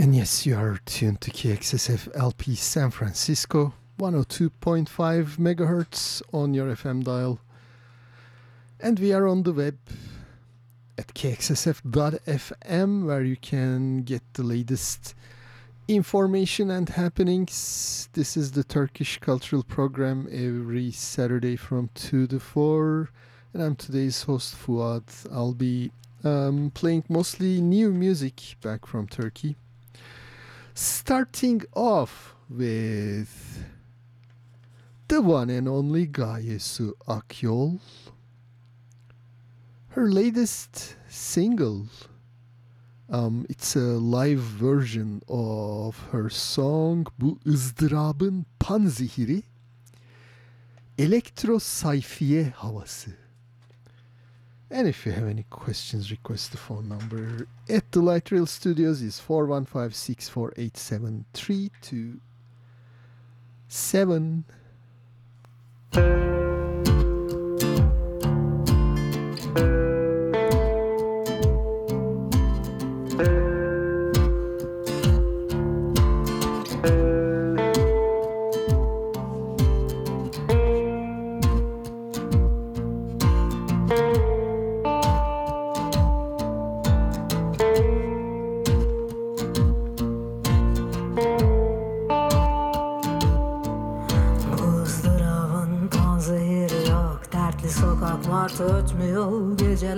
And yes, you are tuned to KXSF LP San Francisco, 102.5 megahertz on your FM dial. And we are on the web at kxsf.fm where you can get the latest information and happenings. This is the Turkish Cultural Program every Saturday from 2 to 4. And I'm today's host, Fuad. I'll be um, playing mostly new music back from Turkey. Starting off with the one and only Gaye Su Akyol. Her latest single, um, it's a live version of her song Bu ızdırabın panzehiri Elektro Sayfiye Havası. And if you have any questions, request the phone number at the Light Rail Studios is 415 648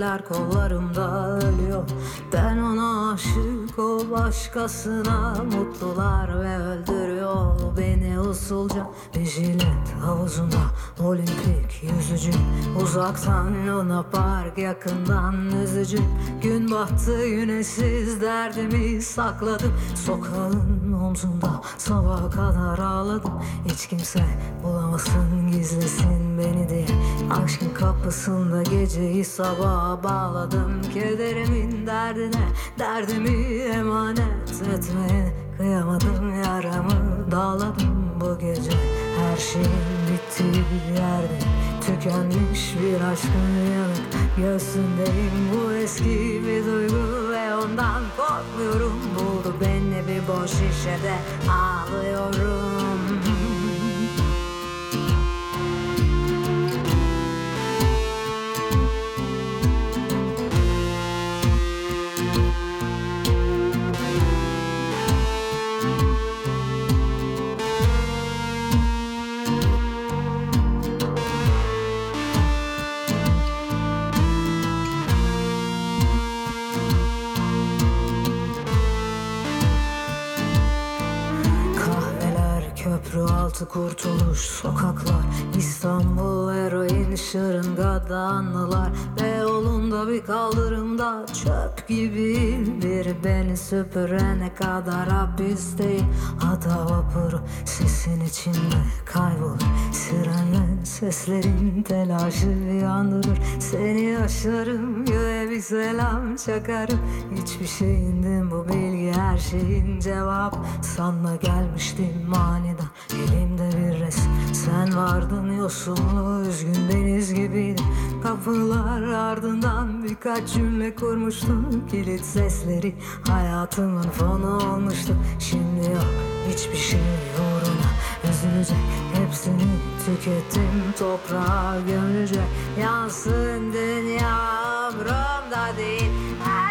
geceler kollarımda ölüyor. Ben ona aşık o başkasına Mutlular ve öldürüyor. Beni usulca Bir jilet havuzunda olimpik yüzücü. Uzaktan Luna Park yakından üzücü. Gün battı güneşsiz derdimi sakladım. Sokağın omzunda sabaha kadar ağladım. Hiç kimse bulamasın gizlesin beni diye. Aşkın kapısında geceyi sabaha bağladım. Kederimin derdine derdimi emanet etmeye Kıyamadım. Yaramı dağladım bu gece. Her şeyin bittiği yerde Tükenmiş bir aşkın yanık Göğsündeyim. Bu eski bir duygu Ve ondan korkmuyorum. Buldu beni. bir boş şişede Ağlıyorum Köprü altı kurtuluş sokaklar. İstanbul eroin şırıngada anılar Beyoğlu'nda bir kaldırımda çöp gibiyim. Bir beni süpürene kadar hapisteyim. Hata vapuru sesin içinde kaybolur Sirenler seslerin telaşı yandırır. Seni yaşarım göğe bir selam çakarım. Hiçbir şeyindim bu bilgi her şeyin cevap. Sanma gelmiştim manida. Elimde bir resim Sen vardın yosunlu üzgün deniz gibiydim Kapılar ardından birkaç cümle kurmuştum. Kilit sesleri hayatımın fonu olmuştu. Şimdi yok hiçbir şey uğruna. Üzülecek Hepsini tükettim toprağa gömülecek. Yansın dünya umurumda değil. Herkes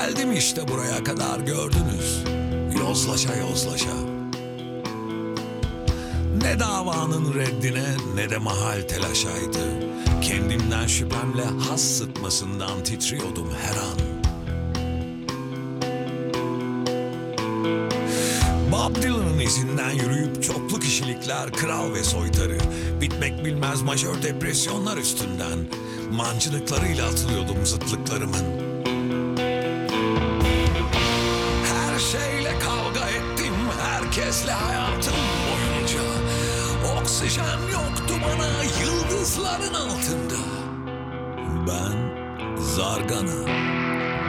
Geldim işte buraya kadar gördünüz. Yozlaşa yozlaşa. Ne davanın reddine ne de mahal telaşaydı. Kendimden şüphemle has sıtmasından titriyordum her an. Bob Dylan'ın izinden yürüyüp çoklu kişilikler, kral ve soytarı, bitmek bilmez majör depresyonlar üstünden mancınıklarıyla atılıyordum zıtlıklarımın. Herkesle hayatım boyunca. Oksijen yoktu bana yıldızların altında. Ben Zargana,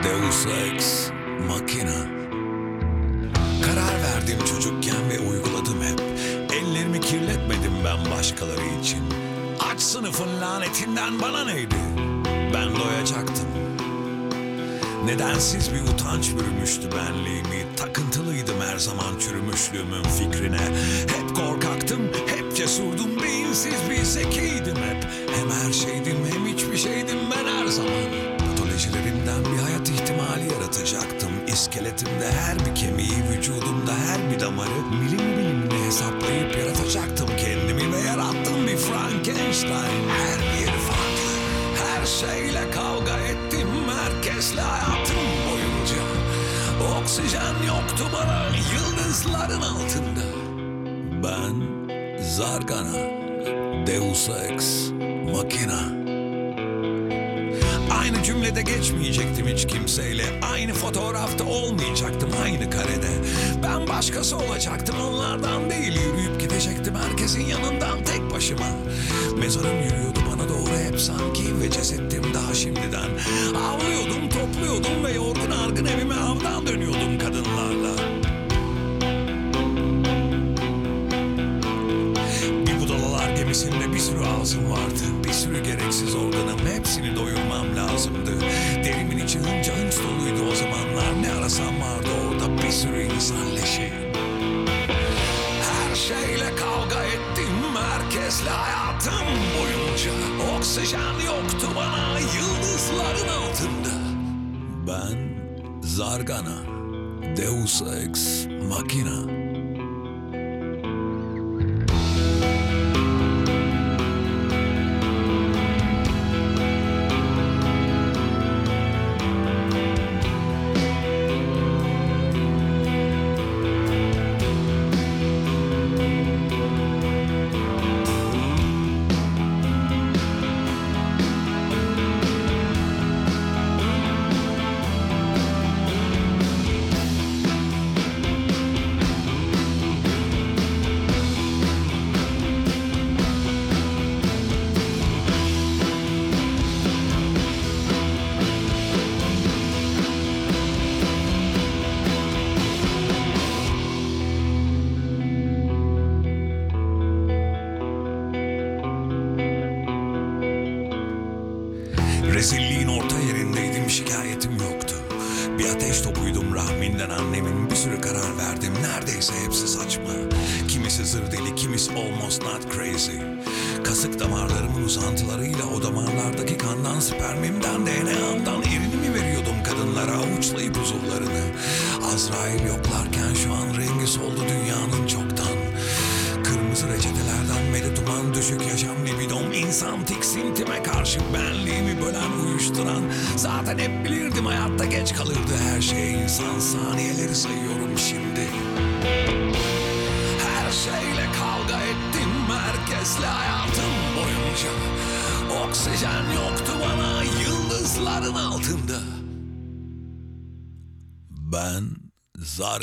Deus Ex Machina. Karar verdim çocukken ve uyguladım hep. Ellerimi kirletmedim ben başkaları için. Aç sınıfın lanetinden bana neydi? Ben doyacaktım. Nedensiz bir utanç bürümüştü benliğimi. Takıntılıydım her zaman çürümüşlüğümün fikrine. Hep korkaktım, hep cesurdum, beyinsiz bir zekiydim hep. Hem her şeydim hem hiçbir şeydim ben her zaman. Patolojilerimden bir hayat ihtimali yaratacaktım. İskeletimde her bir kemiği, vücudumda her bir damarı milim milimine hesaplayıp yaratacaktım kendimi ve yarattım bir Frankenstein. Her bir farklı. Her şeyle kavga ettim herkesle hayatım. Oksijen yoktu bana yıldızların altında. Ben Zargana, Deus Ex Machina. Aynı cümlede geçmeyecektim hiç kimseyle. Aynı fotoğrafta olmayacaktım aynı karede. Ben başkası olacaktım onlardan değil. Yürüyüp gidecektim herkesin yanından tek başıma. Mezarım yürüyordu bana doğru hep sanki ve cesettim daha şimdiden. Avlıyordum, topluyordum ve yorgun argın evime avdan dönüyordum kadınlarla. Bir budalalar gemisinde bir sürü ağzım vardı. Bir sürü gereksiz organım hepsini doyurmam lazımdı. Derimin içi hınca hınç doluydu o zamanlar. Ne arasam vardı orada bir sürü insan leşi. Her şeyle kavga ettim herkesle hayatım boyunca. Oksijen yoktu bana yıldızların altında. Ben Zargana, Deus Ex Machina.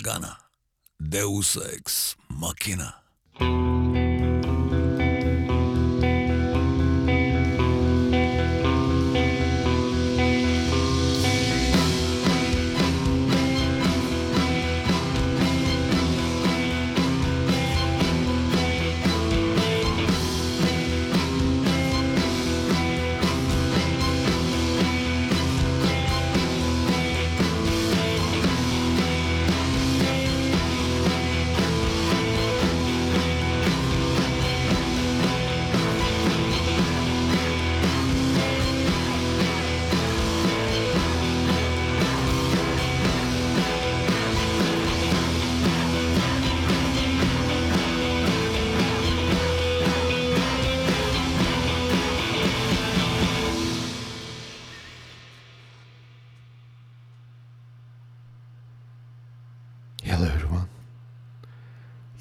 Zargana Deus Ex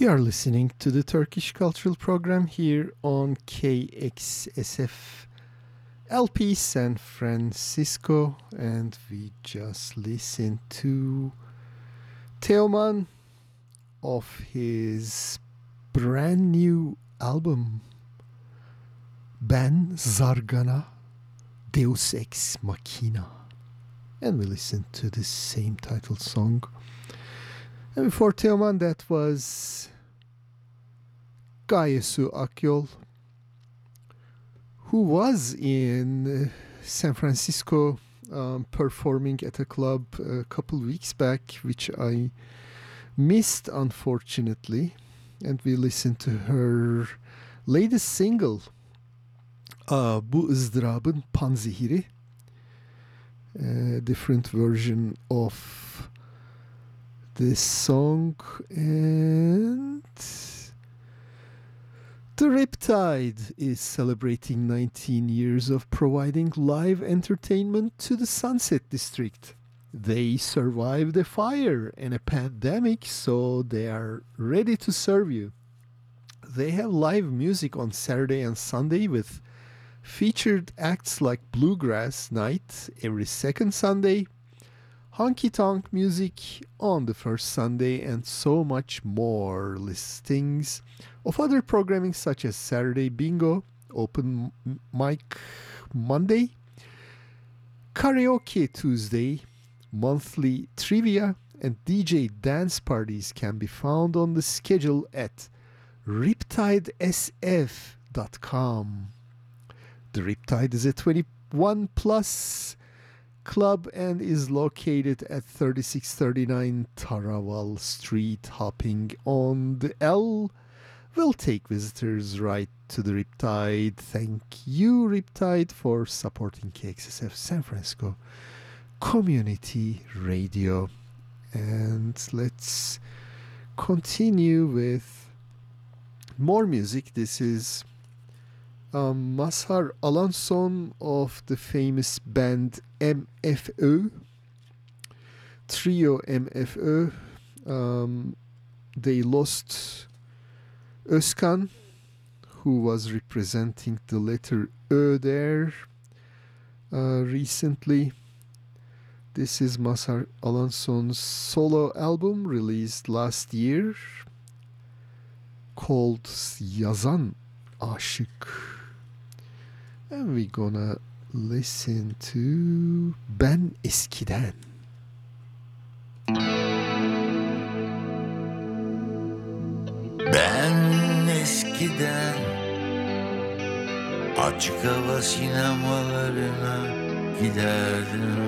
Are listening to the Turkish Cultural Program here on KXSF LP San Francisco, and we just listened to Teoman of his brand new album Ben Zargana Deus Ex Machina. And we listened to the same title song. And before Teoman, that was Gaye Su Akyol, who was in San Francisco um, performing at a club a couple weeks back, which I missed unfortunately. And we listened to her latest single, uh, Bu ızdırabın panzehiri. A different version of this song and the Riptide is celebrating 19 years of providing live entertainment to the Sunset District. They survived a fire and a pandemic, so they are ready to serve you. They have live music on Saturday and Sunday with featured acts like Bluegrass Night every second Sunday, honky tonk music on the first Sunday, and so much more. Listings of other programming such as Saturday Bingo, Open Mic Monday, Karaoke Tuesday, monthly trivia, and DJ dance parties can be found on the schedule at riptidesf.com. The Riptide is a 21 plus club and is located at 3639 Taraval Street. Hopping on the L will take visitors right to the Riptide. Thank you, Riptide, for supporting KXSF San Francisco Community Radio. And let's continue with more music. This is um, Mazhar Alanson of the famous band MFÖ, Trio MFÖ. Um, they lost Özkan, who was representing the letter Ö there uh, recently. This is Mazhar Alanson's solo album released last year called Yazan Aşık. And we're gonna listen to Ben Eskiden. Eskiden açık hava sinemalarına giderdim.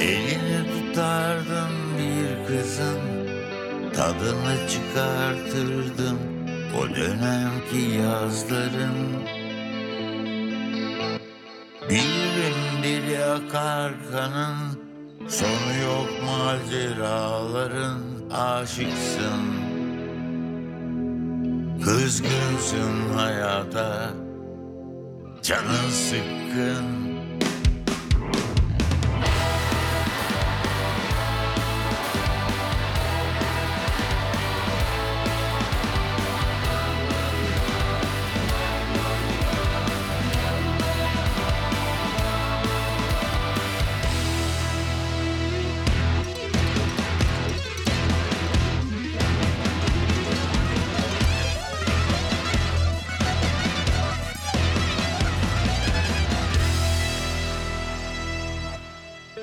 Elini tutardım bir kızın tadını çıkartırdım o dönemki yazların. Bir dili akar kanın Sonu yok maceraların aşıksın. Kızgınsın hayata. Canın sıkkın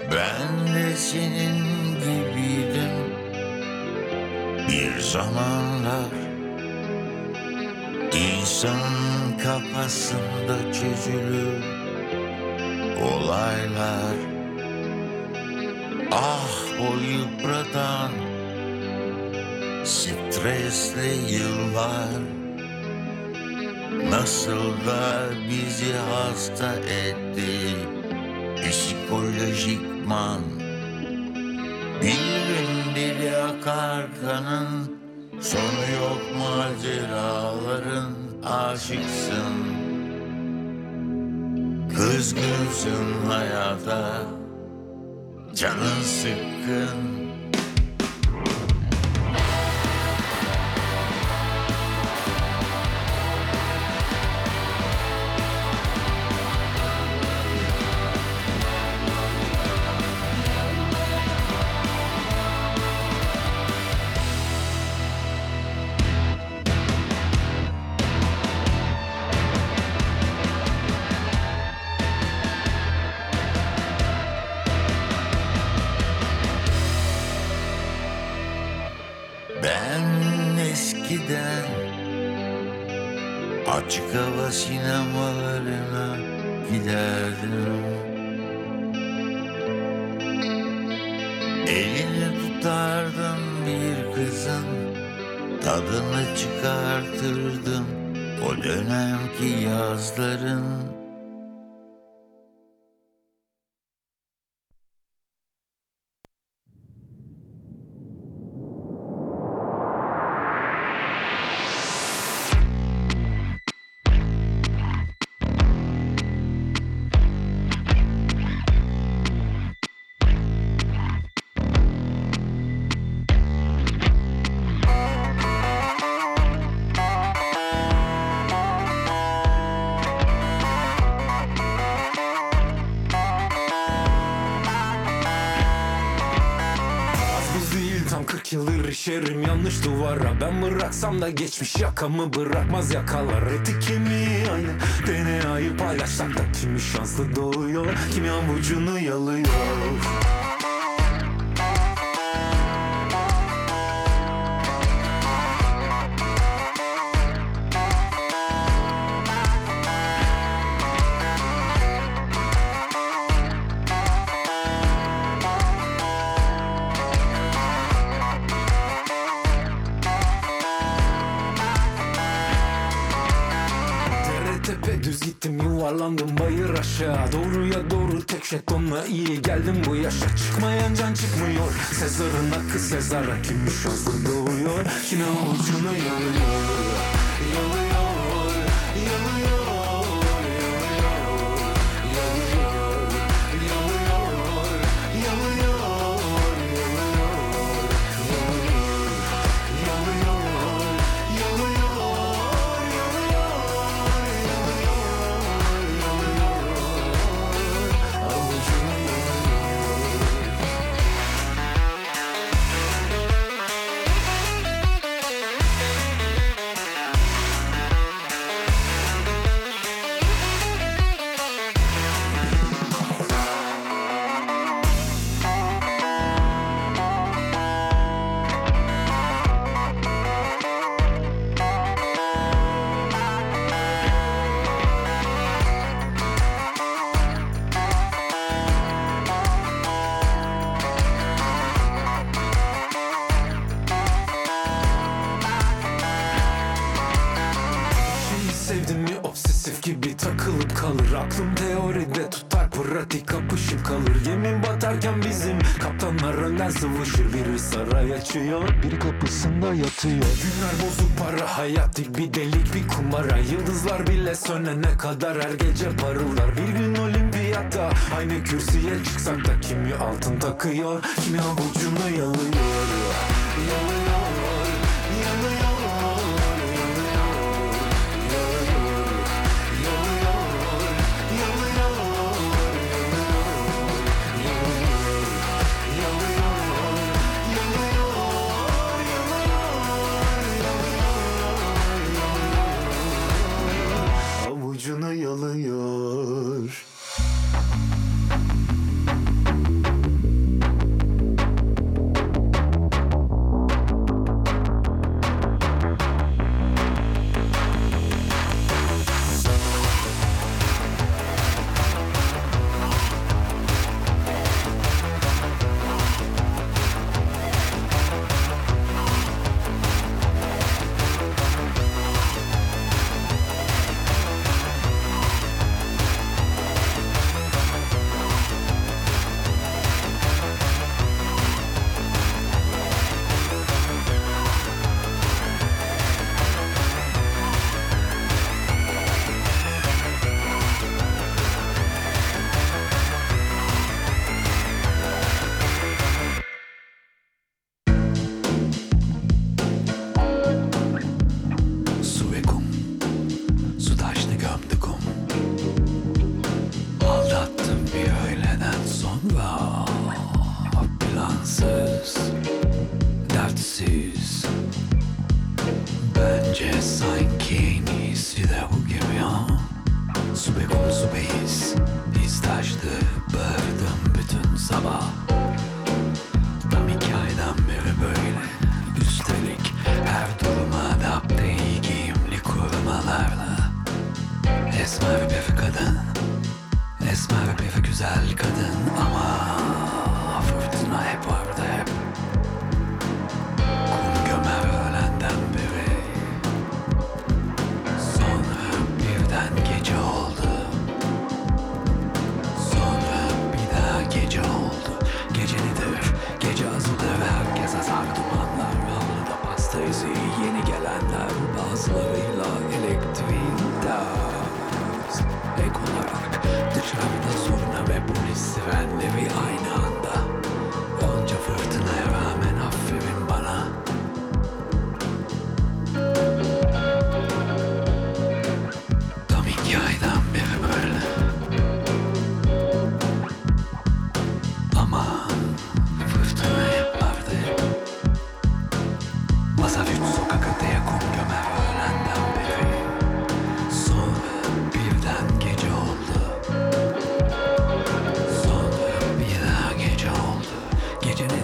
Ben de senin gibiydim. Bir zamanlar İnsanın kafasında çözülür Olaylar. Ah o yıpratan Stresli yıllar. Nasıl da bizi hasta etti Psikolojikman Bir dili akar kanın Sonu yok maceraların Aşıksın. Kızgınsın hayata canın sıkkın bıraksam da geçmiş yakamı bırakmaz yakalar. Eti kemiği aynı DNA'yı paylaşsak da kimi şanslı doğuyor Kimi avucunu yalıyor hayat değil bir delik bir kumara. Yıldızlar bile sönene kadar her gece parıldar Bir gün olimpiyatta aynı kürsüye çıksak da Kimi altın takıyor. Kimi avucunu Yalıyor,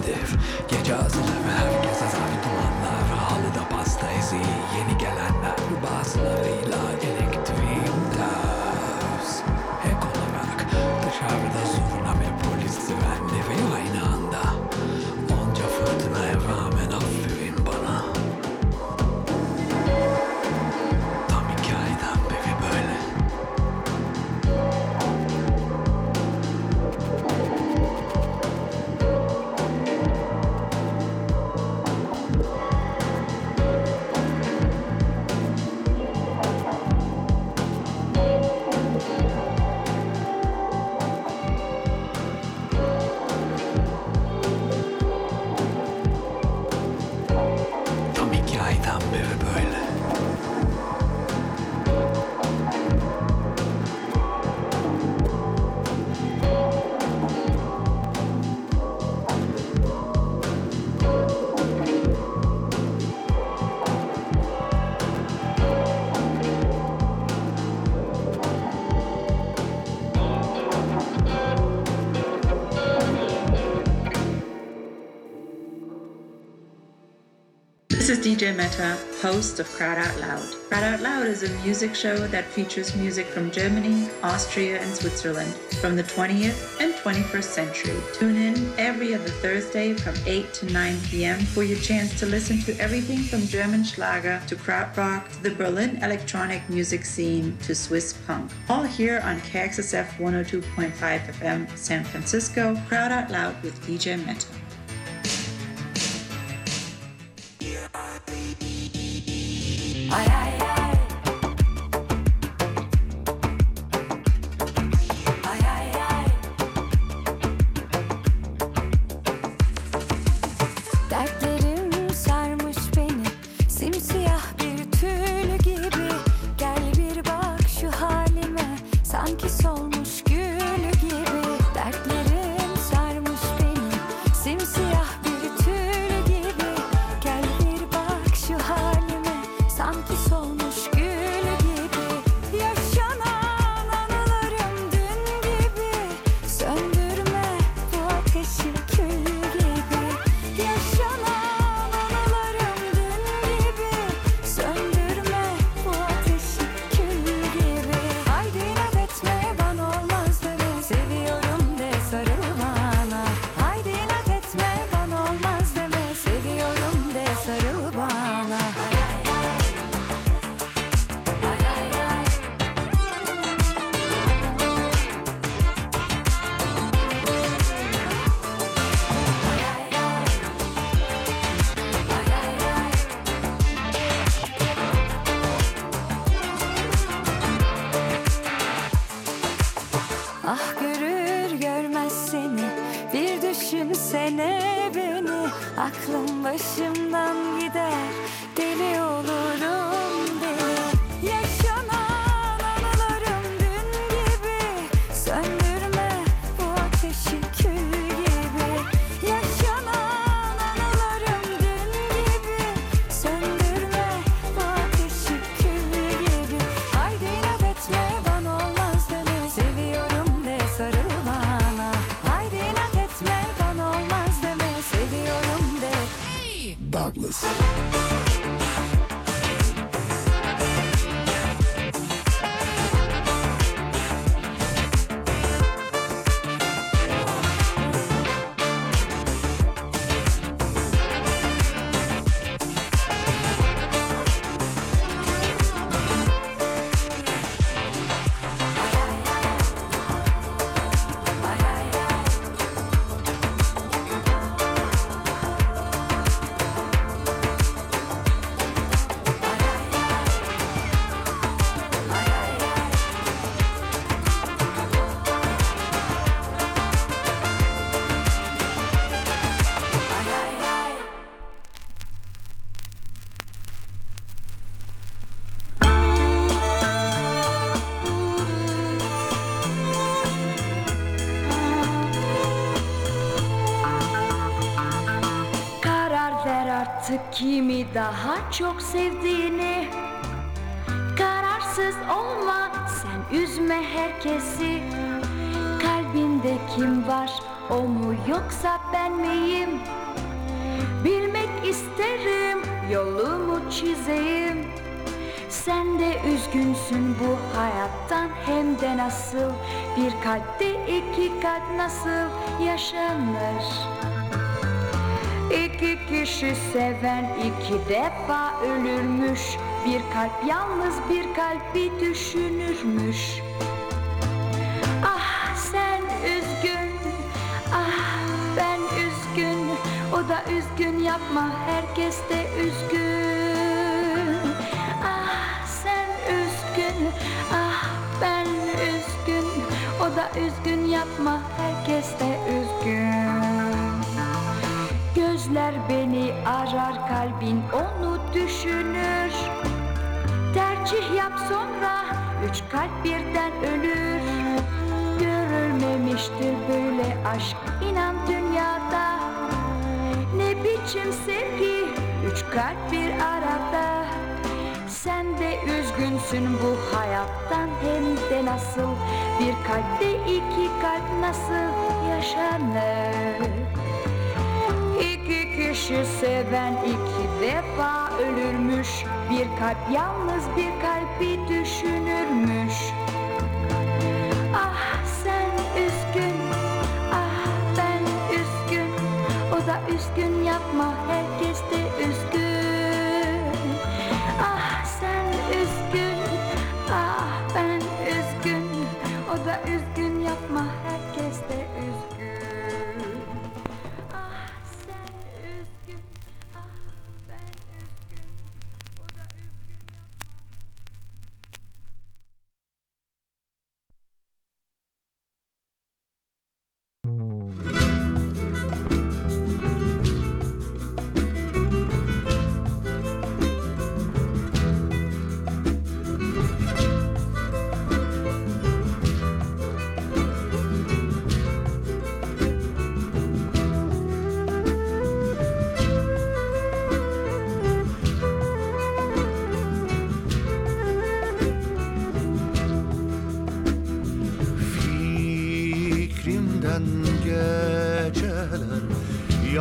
nedir? Gece azılır herkes azabı dumanlar Halıda pasta eziği yeni gelenler Bazılarıyla ele DJ Meta, host of Crowd Out Loud. Crowd Out Loud is a music show that features music from Germany, Austria, and Switzerland from the 20th and 21st century. Tune in every other Thursday from 8 to 9 p.m. for your chance to listen to everything from German Schlager to Krautrock to the Berlin electronic music scene to Swiss punk. All here on KXSF 102.5 FM San Francisco, Crowd Out Loud with DJ Meta. Yıldız. Çok sevdiğini. Kararsız olma sen üzme herkesi. Kalbinde kim var o mu yoksa ben miyim? Bilmek isterim yolumu çizeyim. Sen de üzgünsün bu hayattan hem de nasıl? Bir kalpte iki kalp nasıl yaşanır kişi seven iki defa ölürmüş. Bir kalp yalnız bir kalbi düşünürmüş. Ah sen üzgün, ah ben üzgün. O da üzgün yapma herkes de üzgün. Ah sen üzgün, ah ben üzgün. O da üzgün yapma herkes de üzgün Gözler beni arar kalbin onu düşünür. Tercih yap sonra üç kalp birden ölür. Görülmemiştir böyle aşk inan dünyada. Ne biçim sevgi üç kalp bir arada. Sen de üzgünsün bu hayattan hem de nasıl? Bir kalpte iki kalp nasıl yaşanır kişi seven iki defa ölürmüş. Bir kalp yalnız bir kalbi düşünürmüş. Ah sen üzgün, ah ben üzgün. O da üzgün yapma herkes de üzgün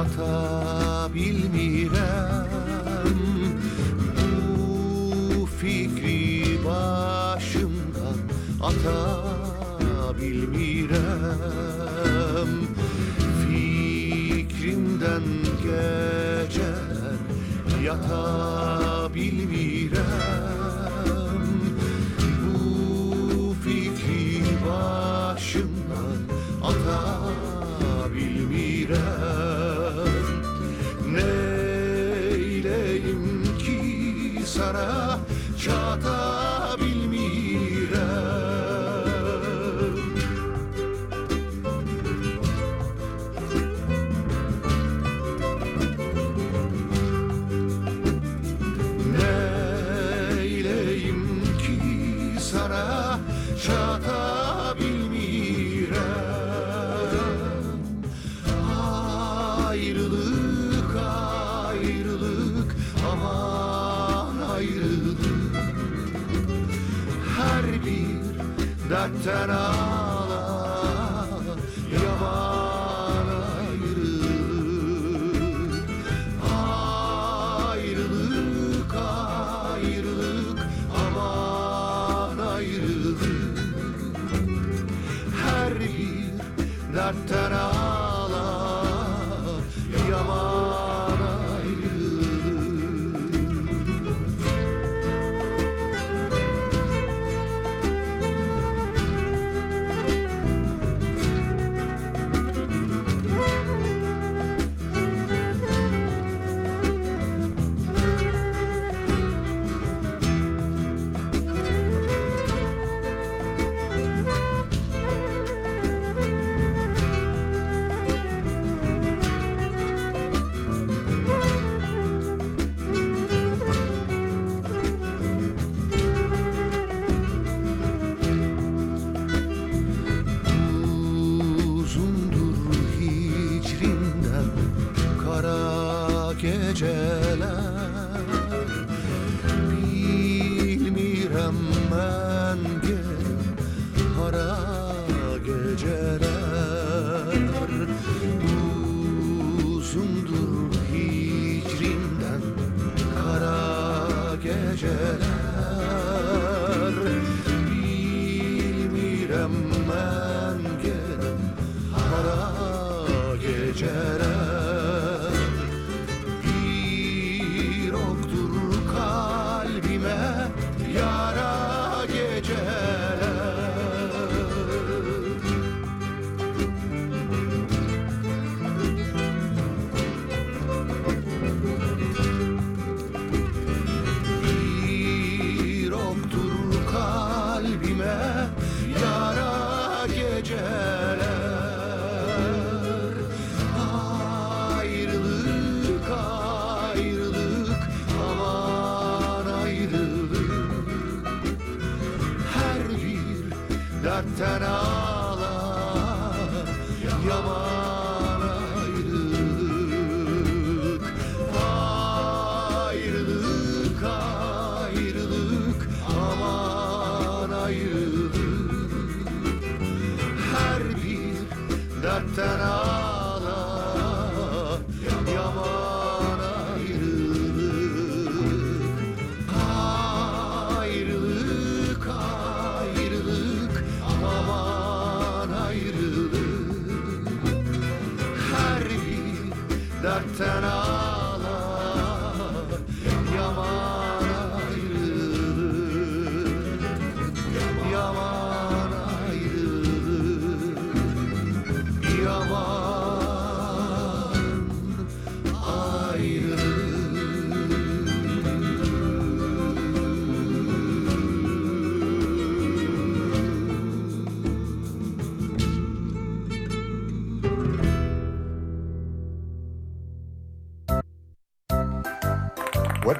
yata bilmirəm Bu fikri başımdan ata bilmirəm Fikrimdən geçər yata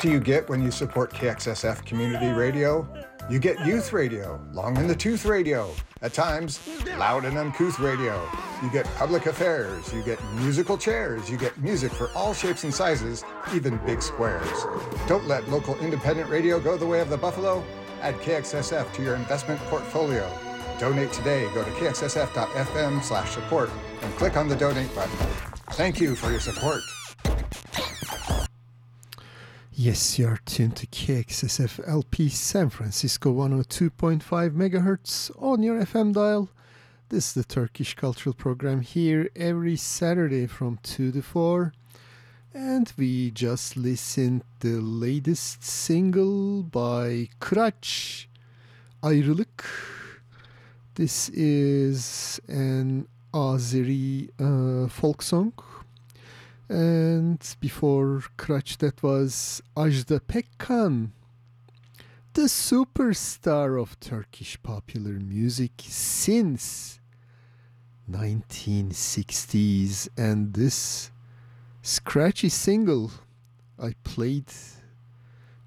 do you get when you support KXSF Community Radio? You get youth radio, long in the tooth radio, at times loud and uncouth radio. You get public affairs, you get musical chairs, you get music for all shapes and sizes, even big squares. Don't let local independent radio go the way of the buffalo. Add KXSF to your investment portfolio. Donate today. Go to kxsf.fm slash support and click on the donate button. Thank you for your support. Yes, you're tuned to KXSF LP San Francisco 102.5 megahertz on your FM dial. This is the Turkish Cultural Program here every Saturday from 2 to 4. And we just listened the latest single by Kıraç, Ayrılık. This is an Azeri uh, folk song. And before Kıraç, that was Ajda Pekkan, the superstar of Turkish popular music since 1960s. And this scratchy single I played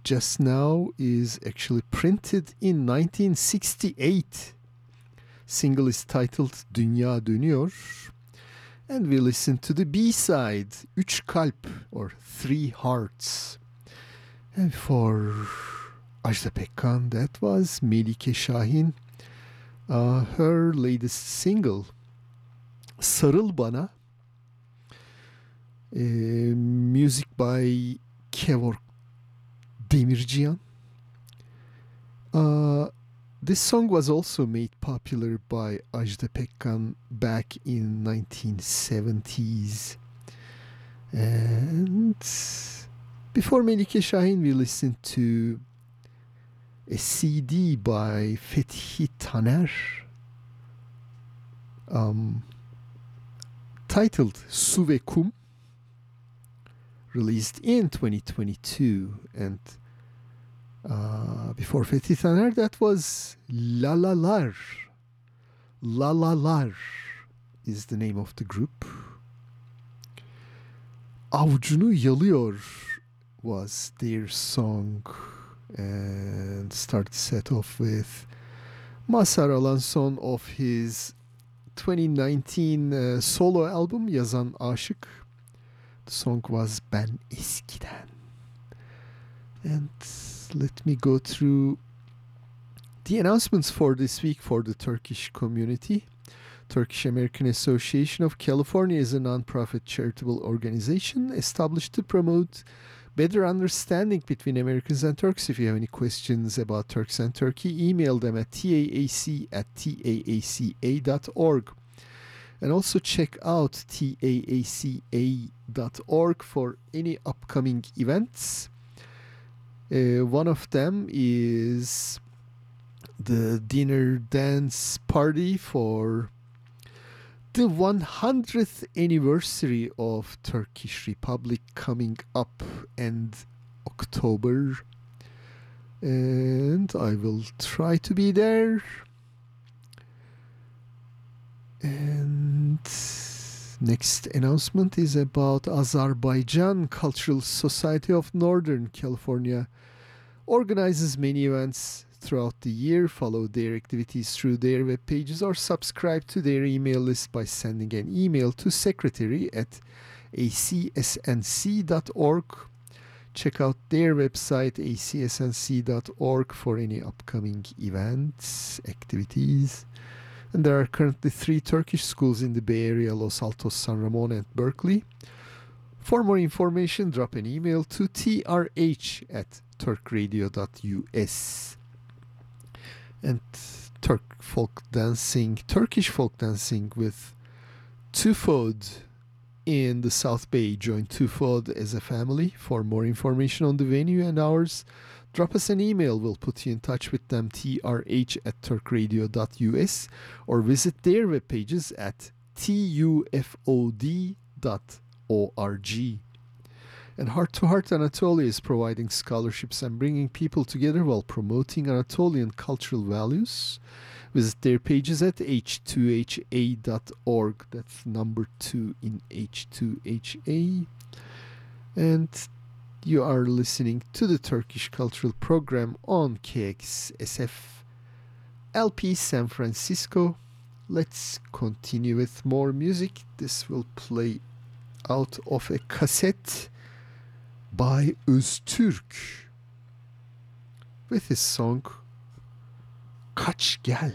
just now is actually printed in 1968. Single is titled Dünya Dönüyor. And we listen to the B-side, Üç Kalp, or Three Hearts. And for Ajda Pekkan, that was Melike Şahin. Uh, her latest single, Sarıl Bana. Uh, music by Kevork Demirciyan. Uh, this song was also made popular by Ajda Pekkan back in 1970s. And before Melike Şahin, we listened to a CD by Fethi Taner um, titled Su ve Kum, released in 2022. And uh, before Fethi Taner, that was Lalalar. Lalalar is the name of the group. Avucunu Yalıyor was their song and started set off with Mazhar Alanson of his 2019 uh, solo album Yazan Aşık The song was Ben Eskiden. And let me go through the announcements for this week for the Turkish community. Turkish American Association of California is a nonprofit charitable organization established to promote better understanding between Americans and Turks. If you have any questions about Turks and Turkey, email them at taac at taaca.org. And also check out taaca.org for any upcoming events. Uh, one of them is the dinner dance party for the 100th anniversary of Turkish Republic coming up end October. And I will try to be there. And next announcement is about Azerbaijan Cultural Society of Northern California organizes many events throughout the year, follow their activities through their web pages, or subscribe to their email list by sending an email to secretary at acsnc.org. Check out their website, acsnc.org, for any upcoming events, activities. And there are currently three Turkish schools in the Bay Area Los Altos, San Ramon, and Berkeley. For more information, drop an email to trh at turkradio.us and Turk folk dancing, Turkish folk dancing with Tufod in the South Bay. Join Tufod as a family. For more information on the venue and hours, drop us an email. We'll put you in touch with them, trh at turkradio.us, or visit their web pages at tufod.org. And Heart to Heart Anatolia is providing scholarships and bringing people together while promoting Anatolian cultural values. Visit their pages at h2ha.org. That's number two in H2HA. And you are listening to the Turkish Cultural Program on KXSF LP San Francisco. Let's continue with more music. This will play out of a cassette by Öztürk with his song Kaç Gel.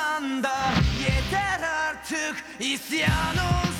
anda. Yeter artık isyan olsun.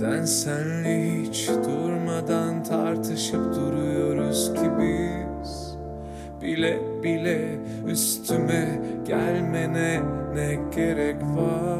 Neden senle hiç durmadan tartışıp duruyoruz ki biz? Bile bile üstüme gelmene ne gerek var?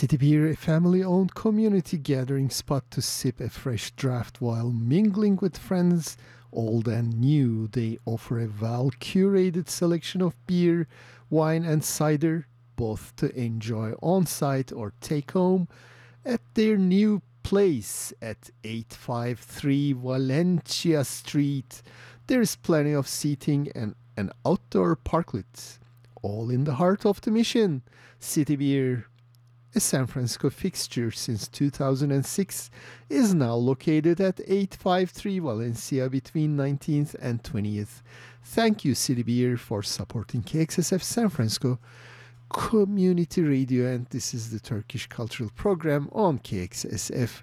City Beer, a family owned community gathering spot to sip a fresh draft while mingling with friends, old and new. They offer a well curated selection of beer, wine, and cider, both to enjoy on site or take home at their new place at 853 Valencia Street. There is plenty of seating and an outdoor parklet all in the heart of the mission. City Beer, a San Francisco fixture since 2006, is now located at 853 Valencia between 19th and 20th. Thank you, City Beer, for supporting KXSF San Francisco Community Radio, and this is the Turkish Cultural Program on KXSF.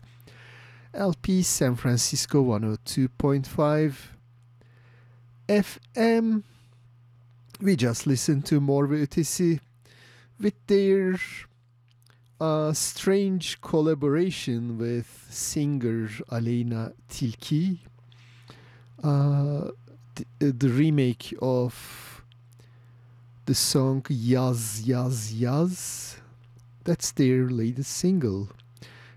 LP San Francisco 102.5 FM. We just listened to Mor ve Ötesi with their uh, strange collaboration with singer Aleyna Tilki. Uh, the, the remake of the song Yaz Yaz Yaz. That's their latest single.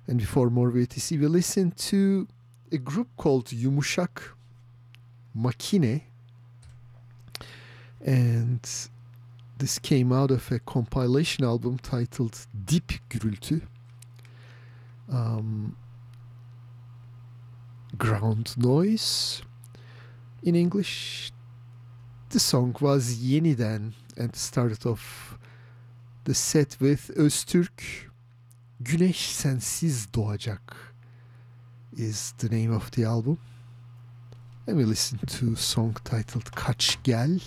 And before Mor Ötesi, we listened to a group called Yumuşak Makine and this came out of a compilation album titled Dip Gürültü. Um, ground noise in English. The song was Yeniden and started off the set with Öztürk. Güneş sensiz doğacak is the name of the album. And we listened to song titled Kaç Gel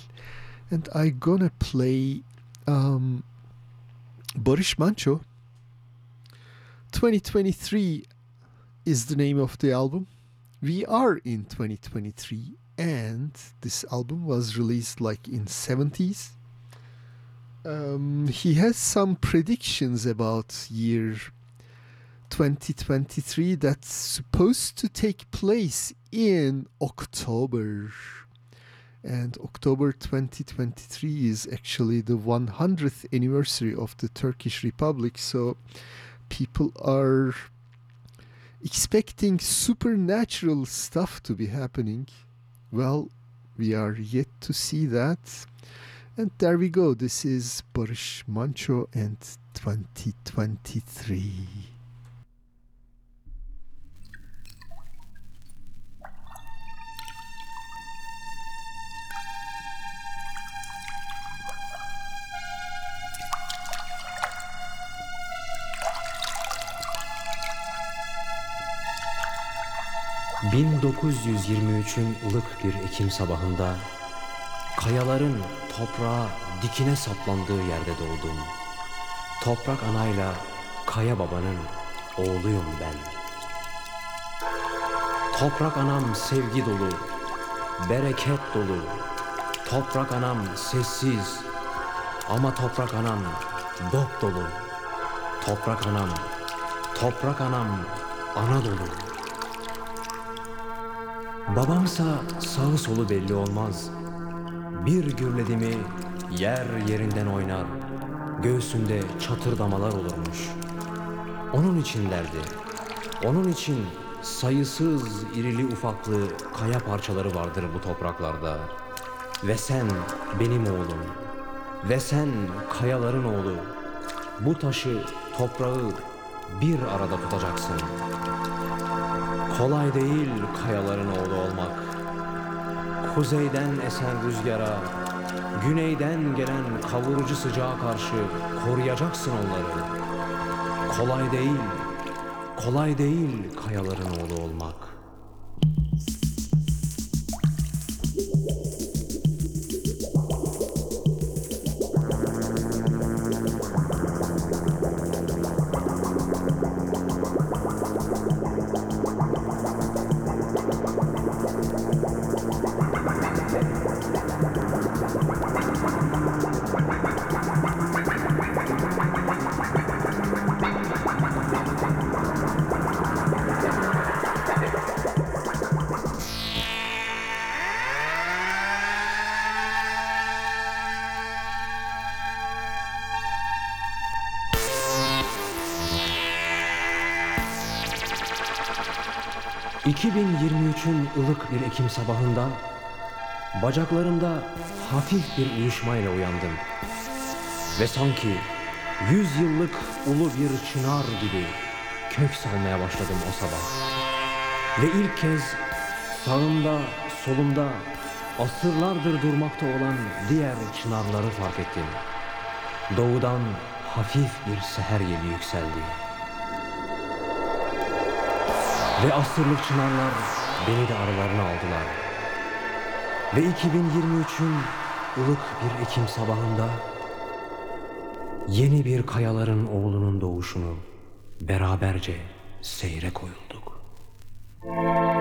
and I gonna play um, Barış Manço. 2023 is the name of the album. We are in 2023 and this album was released like in 70s. Um, he has some predictions about year 2023 that's supposed to take place in October and October 2023 is actually the 100th anniversary of the Turkish Republic. So people are expecting supernatural stuff to be happening. Well we are yet to see that. And there we go. This is Barış Manço and 2023 1923'ün ılık bir Ekim sabahında kayaların toprağa dikine saplandığı yerde doğdum. Toprak anayla kaya babanın oğluyum ben. Toprak anam sevgi dolu, bereket dolu. Toprak anam sessiz ama toprak anam dop dolu. Toprak anam, toprak anam ana dolu. Babamsa sağı solu belli olmaz. Bir gürledi mi yer yerinden oynar. Göğsünde çatırdamalar olurmuş. Onun için derdi. Onun için sayısız irili ufaklı kaya parçaları vardır bu topraklarda. Ve sen benim oğlum. Ve sen kayaların oğlu. Bu taşı, toprağı bir arada tutacaksın. Kolay değil kayaların oğlu olmak. Kuzeyden esen rüzgara, güneyden gelen kavurucu sıcağa karşı koruyacaksın onları. Kolay değil, kolay değil kayaların oğlu olmak. Bir Ekim sabahında... ...bacaklarımda hafif bir uyuşmayla uyandım. Ve sanki yüz yıllık ulu bir çınar gibi... ...kök salmaya başladım o sabah. Ve ilk kez sağımda, solumda... ...asırlardır durmakta olan diğer çınarları fark ettim. Doğudan hafif bir seher yeli yükseldi. Ve asırlık çınarlar beni de aralarına aldılar. Ve 2023'ün ılık bir Ekim sabahında yeni bir kayaların oğlunun doğuşunu beraberce seyre koyulduk. This.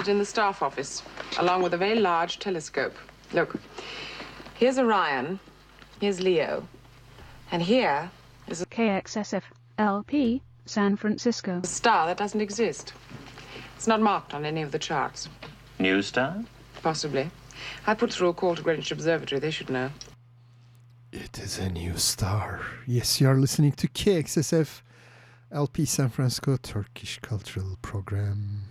It in the staff office, along with a very large telescope. Look, here's Orion, here's Leo, and here is a KXSF LP San Francisco. A star that doesn't exist. It's not marked on any of the charts. New star? Possibly. I put through a call to Greenwich Observatory. They should know. It is a new star. Yes, you are listening to KXSF LP San Francisco Turkish Cultural Program.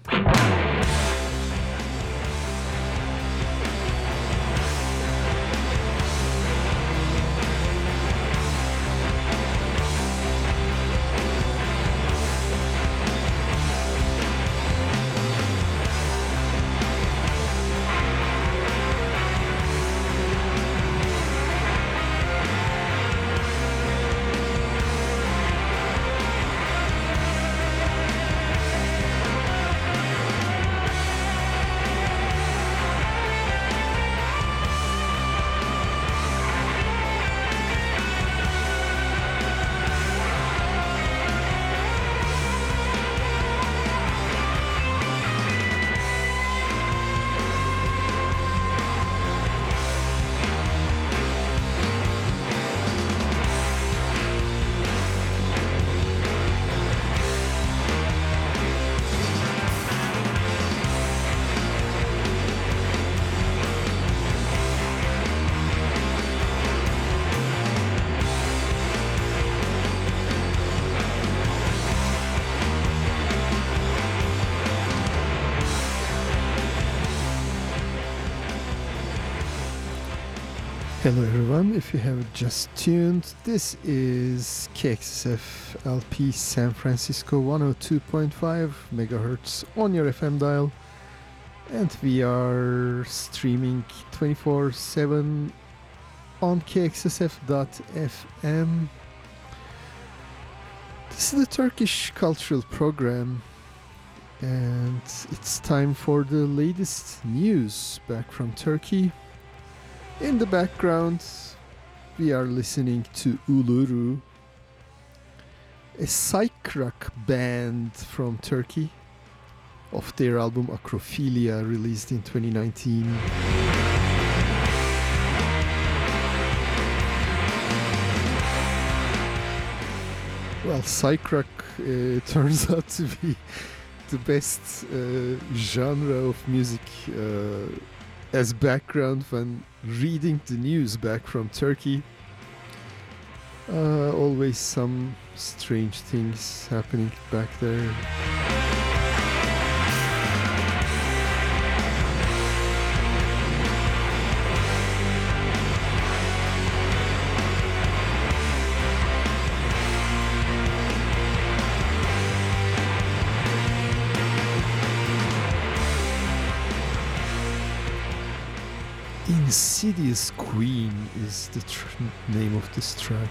Hello everyone, if you have just tuned, this is KXSF LP San Francisco 102.5 megahertz on your FM dial and we are streaming 24-7 on kxsf.fm This is the Turkish cultural program and it's time for the latest news back from Turkey in the background, we are listening to Uluru, a psych rock band from Turkey, of their album Acrophilia, released in 2019. Well, psych rock uh, turns out to be the best uh, genre of music uh, as background when reading the news back from Turkey. Uh, always some strange things happening back there. Insidious Queen is the tr- name of this track.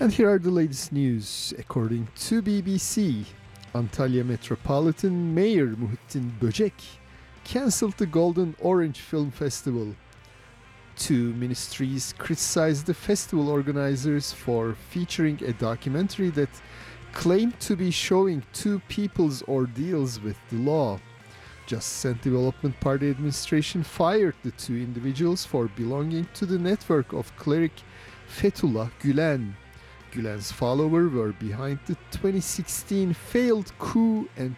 And here are the latest news. According to BBC, Antalya Metropolitan Mayor Muhittin Böcek cancelled the Golden Orange Film Festival. Two ministries criticized the festival organizers for featuring a documentary that claimed to be showing two people's ordeals with the law. Justice and Development Party administration fired the two individuals for belonging to the network of cleric Fethullah Gülen. Gülen's followers were behind the 2016 failed coup and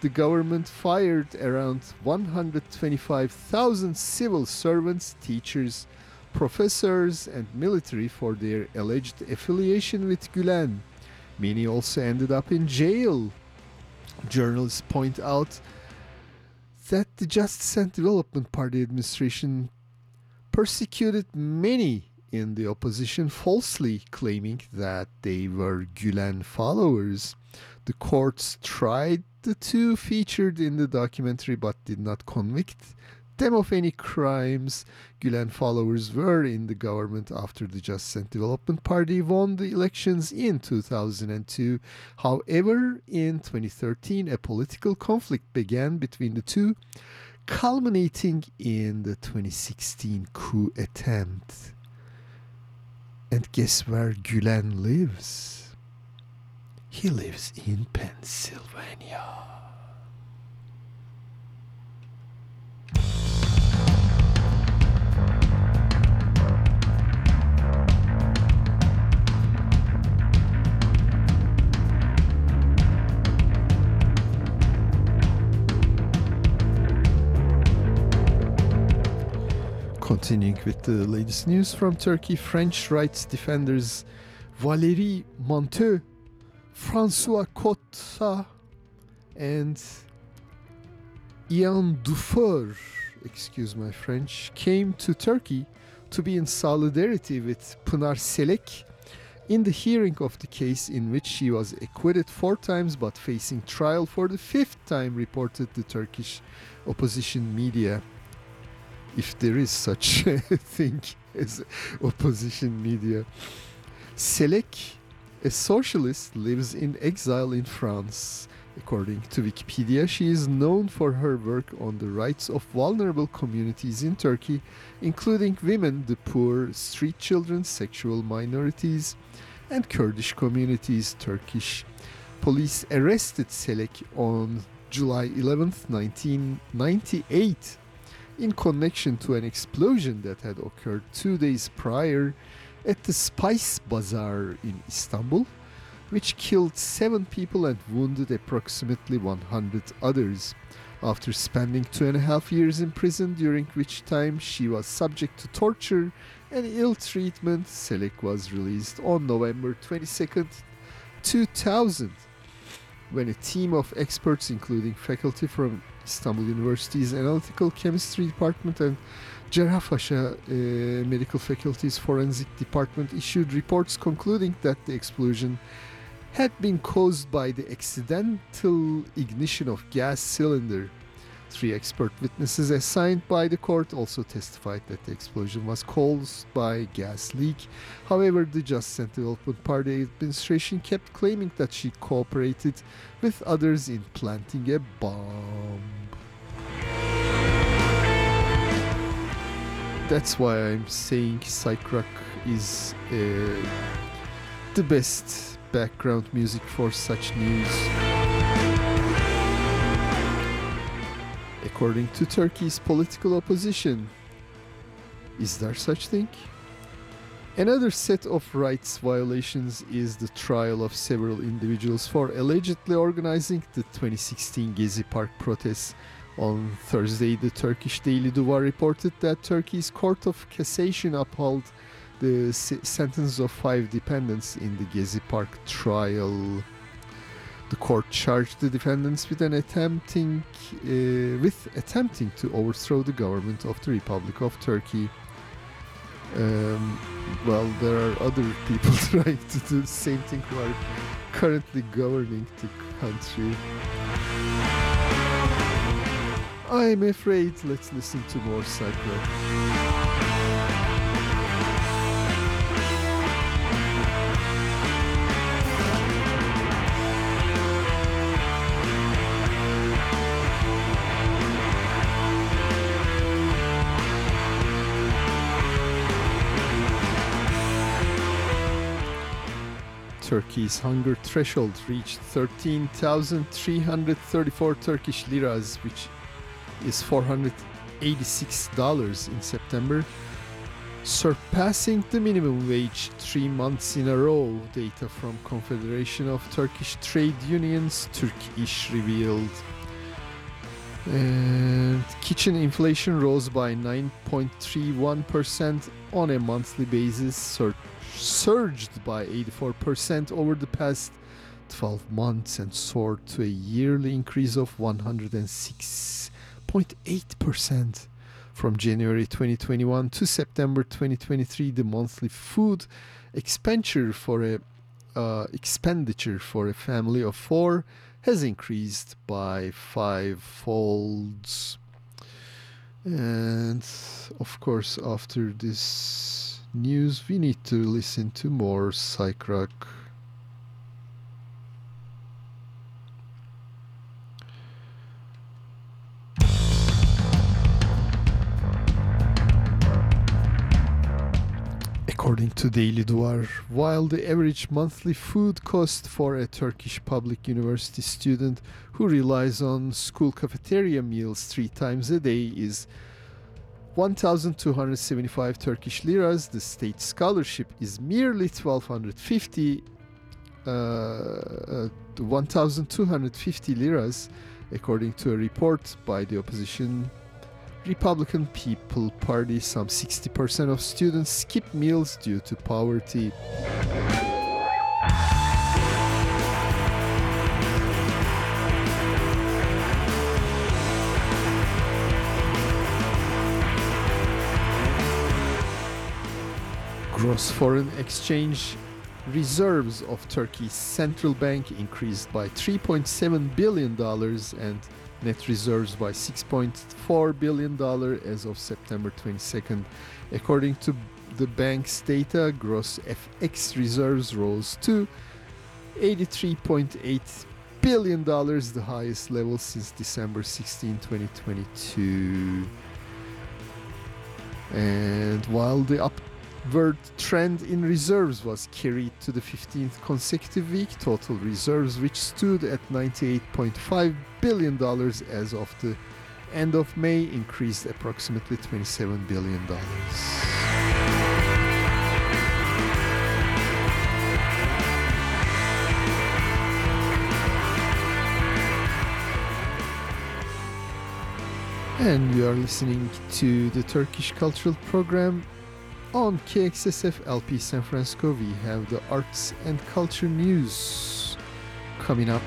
the government fired around 125,000 civil servants, teachers, professors, and military for their alleged affiliation with Gülen. Many also ended up in jail. Journalists point out that the Justice and Development Party administration persecuted many in the opposition falsely claiming that they were Gülen followers. The courts tried the two featured in the documentary but did not convict them of any crimes. Gülen followers were in the government after the Just and Development Party won the elections in 2002. However, in 2013, a political conflict began between the two, culminating in the 2016 coup attempt. And guess where Gülen lives? He lives in Pennsylvania. Continuing with the latest news from Turkey, French rights defenders Valérie Monteux, François Cotta, and Ian Dufour, excuse my French, came to Turkey to be in solidarity with Pınar Selek in the hearing of the case in which she was acquitted four times but facing trial for the fifth time, reported the Turkish opposition media if there is such a thing as opposition media. Selek, a socialist, lives in exile in France. According to Wikipedia, she is known for her work on the rights of vulnerable communities in Turkey, including women, the poor, street children, sexual minorities, and Kurdish communities. Turkish police arrested Selek on July 11th, 1998 in connection to an explosion that had occurred two days prior at the Spice Bazaar in Istanbul, which killed seven people and wounded approximately 100 others. After spending two and a half years in prison, during which time she was subject to torture and ill treatment, Selek was released on November 22nd, 2000, when a team of experts, including faculty from Istanbul University's Analytical Chemistry Department and Cerrahpaşa uh, Medical Faculty's Forensic Department issued reports concluding that the explosion had been caused by the accidental ignition of gas cylinder. Three expert witnesses assigned by the court also testified that the explosion was caused by gas leak. However, the Just and Development Party administration kept claiming that she cooperated with others in planting a bomb. That's why I'm saying psych rock is uh, the best background music for such news. According to Turkey's political opposition, is there such thing? Another set of rights violations is the trial of several individuals for allegedly organizing the 2016 Gezi Park protests. On Thursday, the Turkish Daily Duvar reported that Turkey's Court of Cassation upheld the sentence of five defendants in the Gezi Park trial. The court charged the defendants with an attempting uh, with attempting to overthrow the government of the Republic of Turkey. Um, well, there are other people trying to do the same thing who are currently governing the country. I'm afraid. Let's listen to more Psycho. Turkey's hunger threshold reached 13,334 Turkish liras, which is $486 in September, surpassing the minimum wage three months in a row. Data from Confederation of Türk-İş Trade Unions, Turkish revealed. And kitchen inflation rose by 9.31% on a monthly basis, surged by 84% over the past 12 months, and soared to a yearly increase of 106.8% From January 2021 to September 2023, the monthly food expenditure for a uh, expenditure for a family of four has increased by five folds. And of course, after this news, we need to listen to more psych rock. According to Daily Duvar, while the average monthly food cost for a Turkish public university student who relies on school cafeteria meals three times a day is 1,275 Turkish liras, the state scholarship is merely 1,250 uh, uh, 1,250 liras, according to a report by the opposition Republican People Party, some 60% of students skip meals due to poverty. Gross foreign exchange reserves of Turkey's central bank increased by 3.7 billion dollars and net reserves by 6.4 billion dollar as of September 22nd. According to the bank's data, gross FX reserves rose to 83.8 billion dollars, the highest level since December 16, 2022. And while the upward trend in reserves was carried to the 15th consecutive week, total reserves, which stood at 98.5 billion dollars as of the end of May, increased approximately 27 billion dollars. And you are listening to the Turkish Cultural Program on KXSF LP San Francisco. We have the arts and culture news coming up.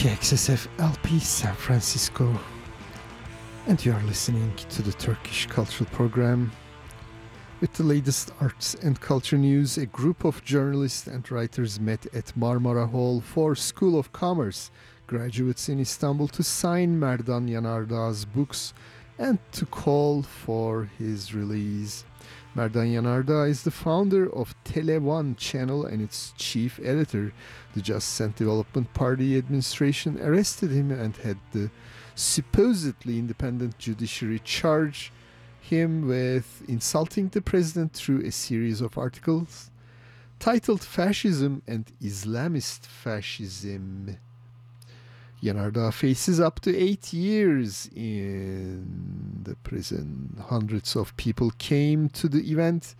KXSF LP San Francisco, and you are listening to the Turkish Cultural Program. With the latest arts and culture news, a group of journalists and writers met at Marmara Hall for School of Commerce graduates in Istanbul to sign Merdan Yanardağ's books and to call for his release. Merdan Yanardağ is the founder of Tele One channel and its chief editor. The Justice and Development Party administration arrested him and had the supposedly independent judiciary charge him with insulting the president through a series of articles titled Fascism and Islamist Fascism. Yanardağ faces up to eight years in the prison. Hundreds of people came to the event.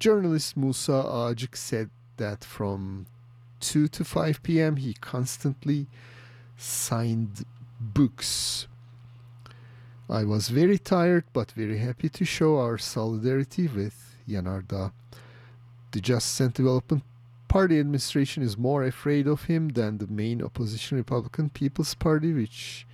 Journalist Musa Ağacık said that from 2 to 5 p.m. he constantly signed books. I was very tired but very happy to show our solidarity with Yanardağ. The Just and Development Party administration is more afraid of him than the main opposition Republican People's Party, which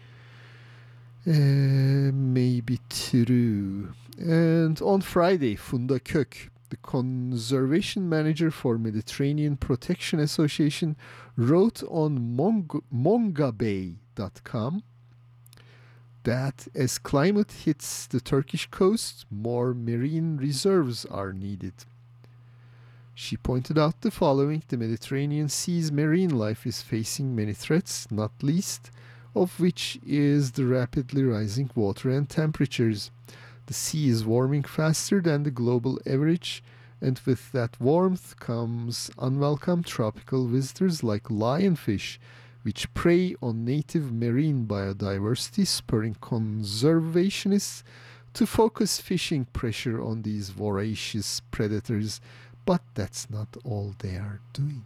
uh, may be true. And on Friday, Funda Kök, the conservation manager for Mediterranean Protection Association, wrote on Mong- mongabay.com that as climate hits the Turkish coast, more marine reserves are needed. She pointed out the following The Mediterranean Sea's marine life is facing many threats, not least of which is the rapidly rising water and temperatures. The sea is warming faster than the global average, and with that warmth comes unwelcome tropical visitors like lionfish, which prey on native marine biodiversity, spurring conservationists to focus fishing pressure on these voracious predators. But that's not all they are doing.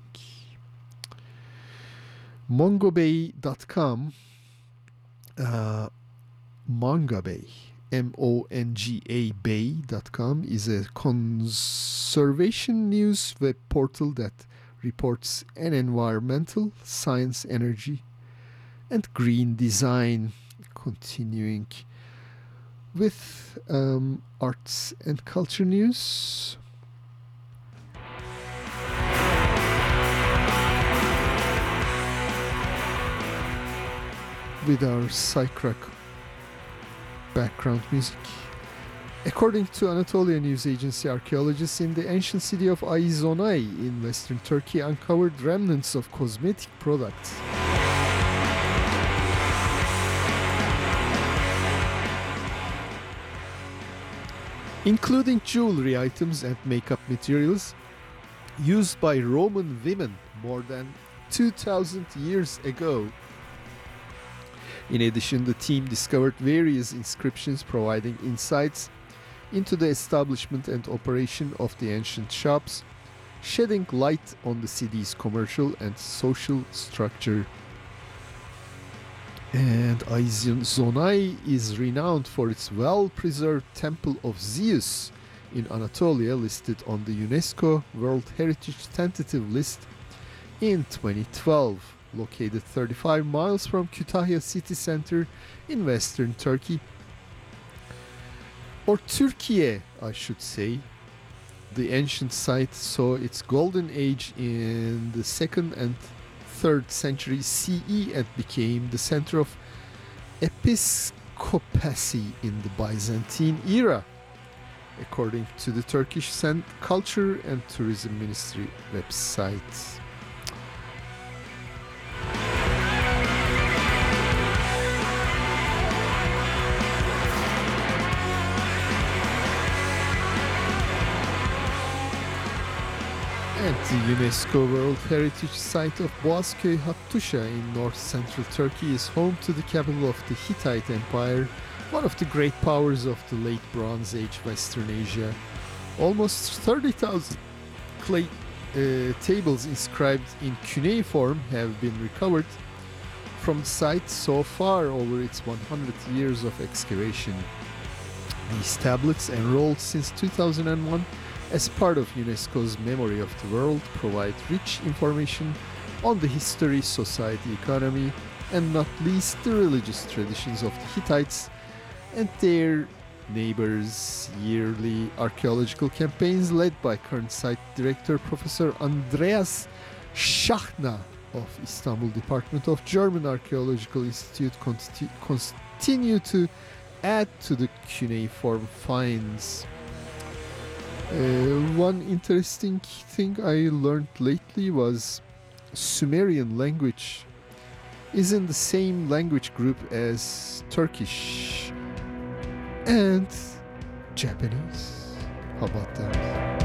Mongabay.com, uh, Mongabay, M-O-N-G-A Bay.com is a conservation news web portal that reports an environmental, science, energy, and green design. Continuing with um, arts and culture news. With our psych background music. According to Anatolia News Agency, archaeologists in the ancient city of Aizanoi in western Turkey uncovered remnants of cosmetic products. Including jewelry items and makeup materials used by Roman women more than 2000 years ago. In addition, the team discovered various inscriptions providing insights into the establishment and operation of the ancient shops, shedding light on the city's commercial and social structure. And Aizanoi is renowned for its well preserved Temple of Zeus in Anatolia, listed on the UNESCO World Heritage Tentative List in 2012 located 35 miles from Kütahya city center in western Turkey. Or Turkey, I should say. The ancient site saw its golden age in the 2nd and 3rd century CE and became the center of episcopacy in the Byzantine era, according to the Turkish Culture and Tourism Ministry website. And the UNESCO World Heritage Site of Boğazköy Hattusha in north central Turkey is home to the capital of the Hittite Empire, one of the great powers of the late Bronze Age Western Asia. Almost 30,000 clay uh, tables inscribed in cuneiform have been recovered from the site so far over its 100 years of excavation. These tablets, enrolled since 2001, as part of UNESCO's Memory of the World, provide rich information on the history, society, economy, and not least the religious traditions of the Hittites and their neighbors. Yearly archaeological campaigns led by current site director Professor Andreas Schachner of Istanbul Department of German Archaeological Institute consti- continue to add to the cuneiform finds. Uh, one interesting thing I learned lately was Sumerian language is in the same language group as Turkish and Japanese. How about that?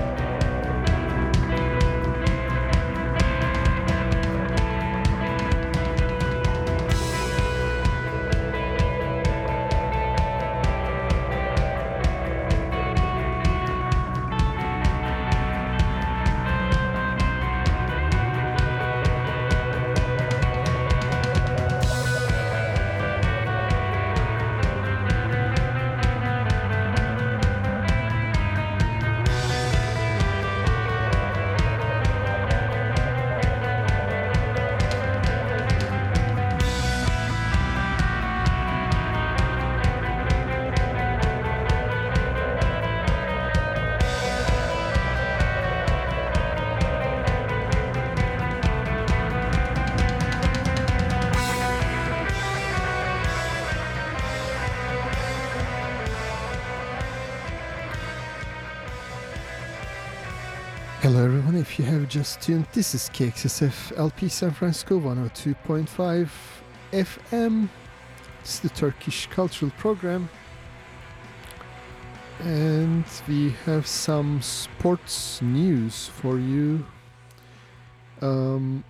Just tuned, this is KXSF LP San Francisco 102.5 FM. It's the Turkish Cultural Program. And we have some sports news for you. Um,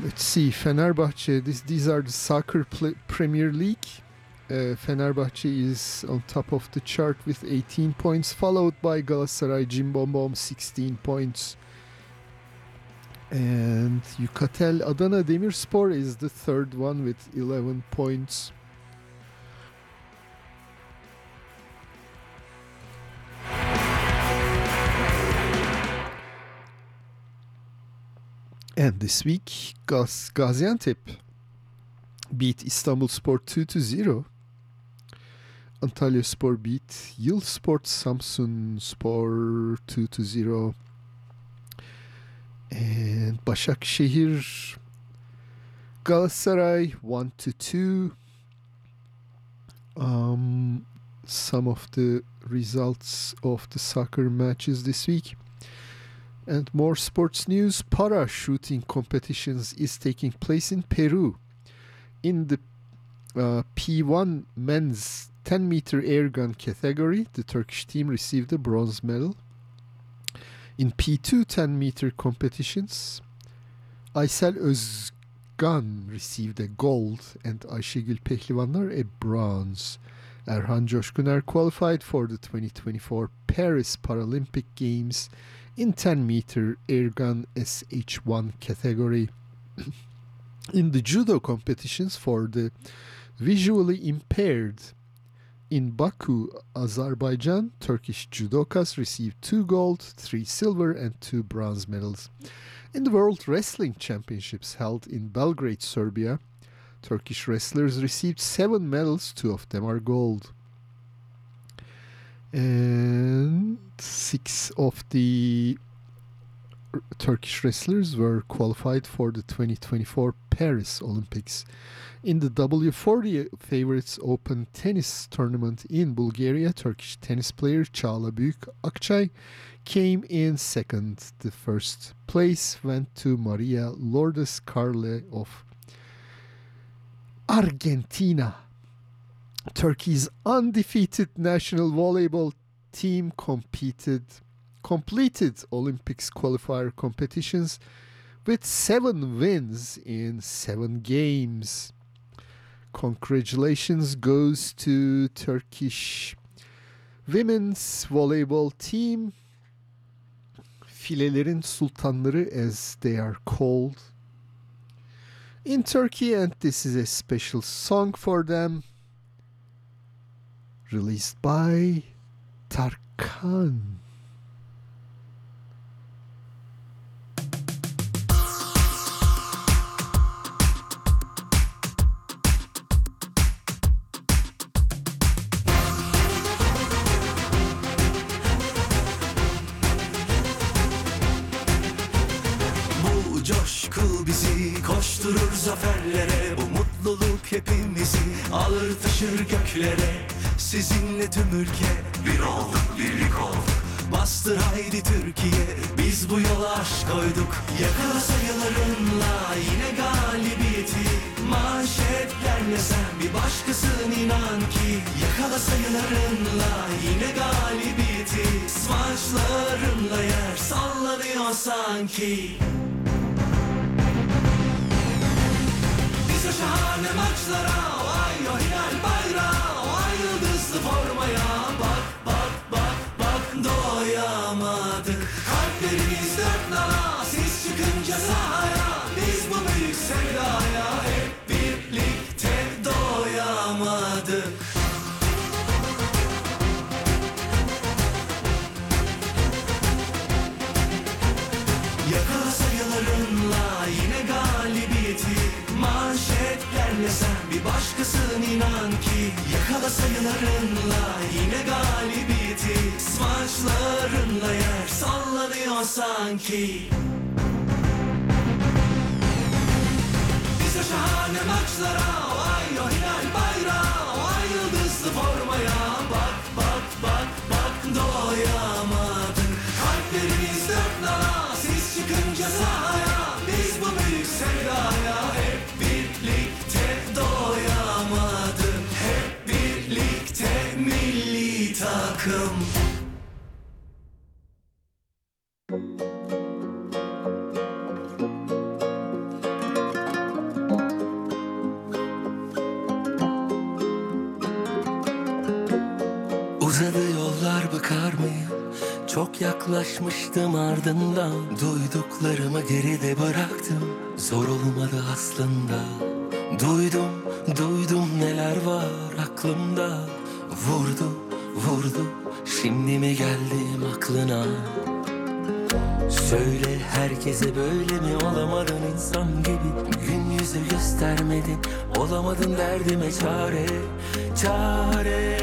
let's see, Fenerbahce. This, these are the soccer Premier League. Uh, Fenerbahce is on top of the chart with 18 points, followed by Galatasaray Cimbom 16 points. And Yukatel Adana Demirspor is the third one with 11 points. And this week, Gaz- Gaziantep beat Istanbul Sport 2 to 0. Antalya Spor beat Yılsport Samsun Spor 2 to 0. And Başakşehir Galatasaray 1 to 2. Um, some of the results of the soccer matches this week. And more sports news. Para shooting competitions is taking place in Peru. In the uh, P1 men's 10 meter air gun category, the Turkish team received a bronze medal. In P2 10 meter competitions, Aysel Özgan received a gold and Ayşegül Pehlivanlar a bronze. Erhan Coşkuner qualified for the 2024 Paris Paralympic Games in 10 meter air gun SH1 category. in the judo competitions for the visually impaired in Baku, Azerbaijan, Turkish judokas received two gold, three silver, and two bronze medals. In the World Wrestling Championships held in Belgrade, Serbia, Turkish wrestlers received seven medals, two of them are gold. And six of the Turkish wrestlers were qualified for the 2024 Paris Olympics. In the W40 Favorites Open Tennis Tournament in Bulgaria, Turkish tennis player Çağla Büyük Akçay came in second. The first place went to Maria Lourdes Carle of Argentina. Turkey's undefeated national volleyball team competed completed Olympics qualifier competitions with seven wins in seven games. Congratulations goes to Turkish women's volleyball team. Filelerin sultanları as they are called in Turkey and this is a special song for them released by Tarkan. Zaferlere Bu mutluluk hepimizi alır taşır göklere. Sizinle tüm ülke bir olduk birlik olduk. Bastır haydi Türkiye biz bu yola aşk koyduk. Yakala sayılarınla yine galibiyeti. Manşetlerle sen bir başkasın inan ki. Yakala sayılarınla yine galibiyeti. Smaçlarınla yer sallanıyor sanki şahane maçlara O ay o hilal bayrağı bir başkasın inan ki. Yakala sayılarınla yine galibiyeti. Smaçlarınla yer sallanıyor sanki. Biz o şahane maçlara O ay o hilal bayrağı takım Uzadı yollar bakar mıyım? Çok yaklaşmıştım ardından. Duyduklarımı geride bıraktım. Zor olmadı aslında. Duydum, duydum neler var aklımda. Vurdu, vurdu. Şimdi mi geldim aklına? Söyle herkese böyle mi? Olamadın insan gibi. Gün yüzü göstermedin Olamadın derdime çare. Çare.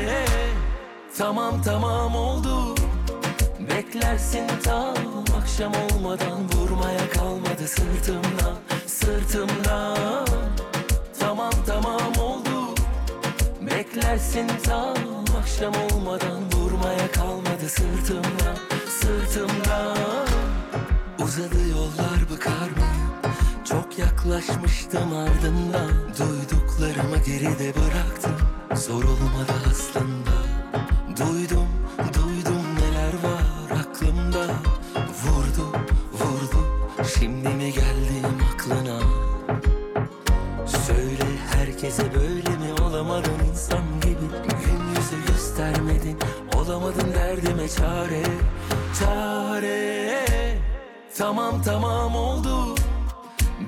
Tamam tamam oldu. Beklersin tam. Akşam olmadan Vurmaya kalmadı sırtımdan Sırtımdan Tamam tamam oldu. Beklersin tam akşam olmadan Vurmaya kalmadı sırtımdan Sırtımdan Uzadı yollar bıkar mıyım? Çok yaklaşmıştım ardından. Duyduklarımı geride bıraktım. Zor olmadı aslında. Duydum derdime çare Çare. Tamam tamam oldu.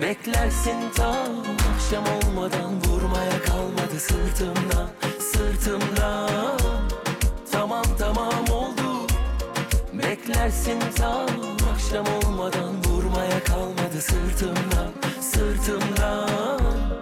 Beklersin tam akşam olmadan. Vurmaya kalmadı sırtımdan Sırtımdan. Tamam tamam oldu. Beklersin tam akşam olmadan. Vurmaya kalmadı sırtımdan Sırtımdan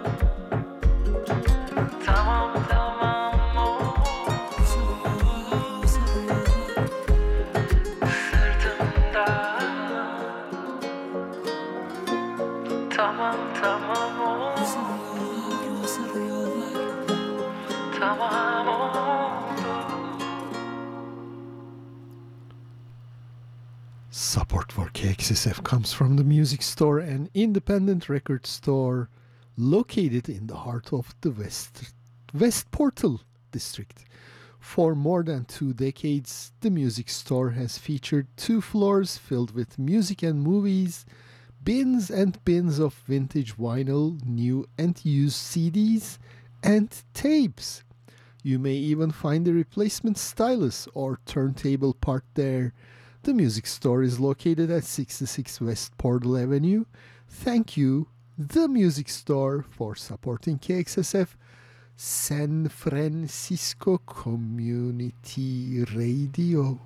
Support for KXSF comes from the music store, an independent record store located in the heart of the West, West Portal district. For more than two decades, the music store has featured two floors filled with music and movies, bins and bins of vintage vinyl, new and used CDs, and tapes. You may even find a replacement stylus or turntable part there. The music store is located at 66 West Portal Avenue. Thank you, the music store, for supporting KXSF San Francisco Community Radio.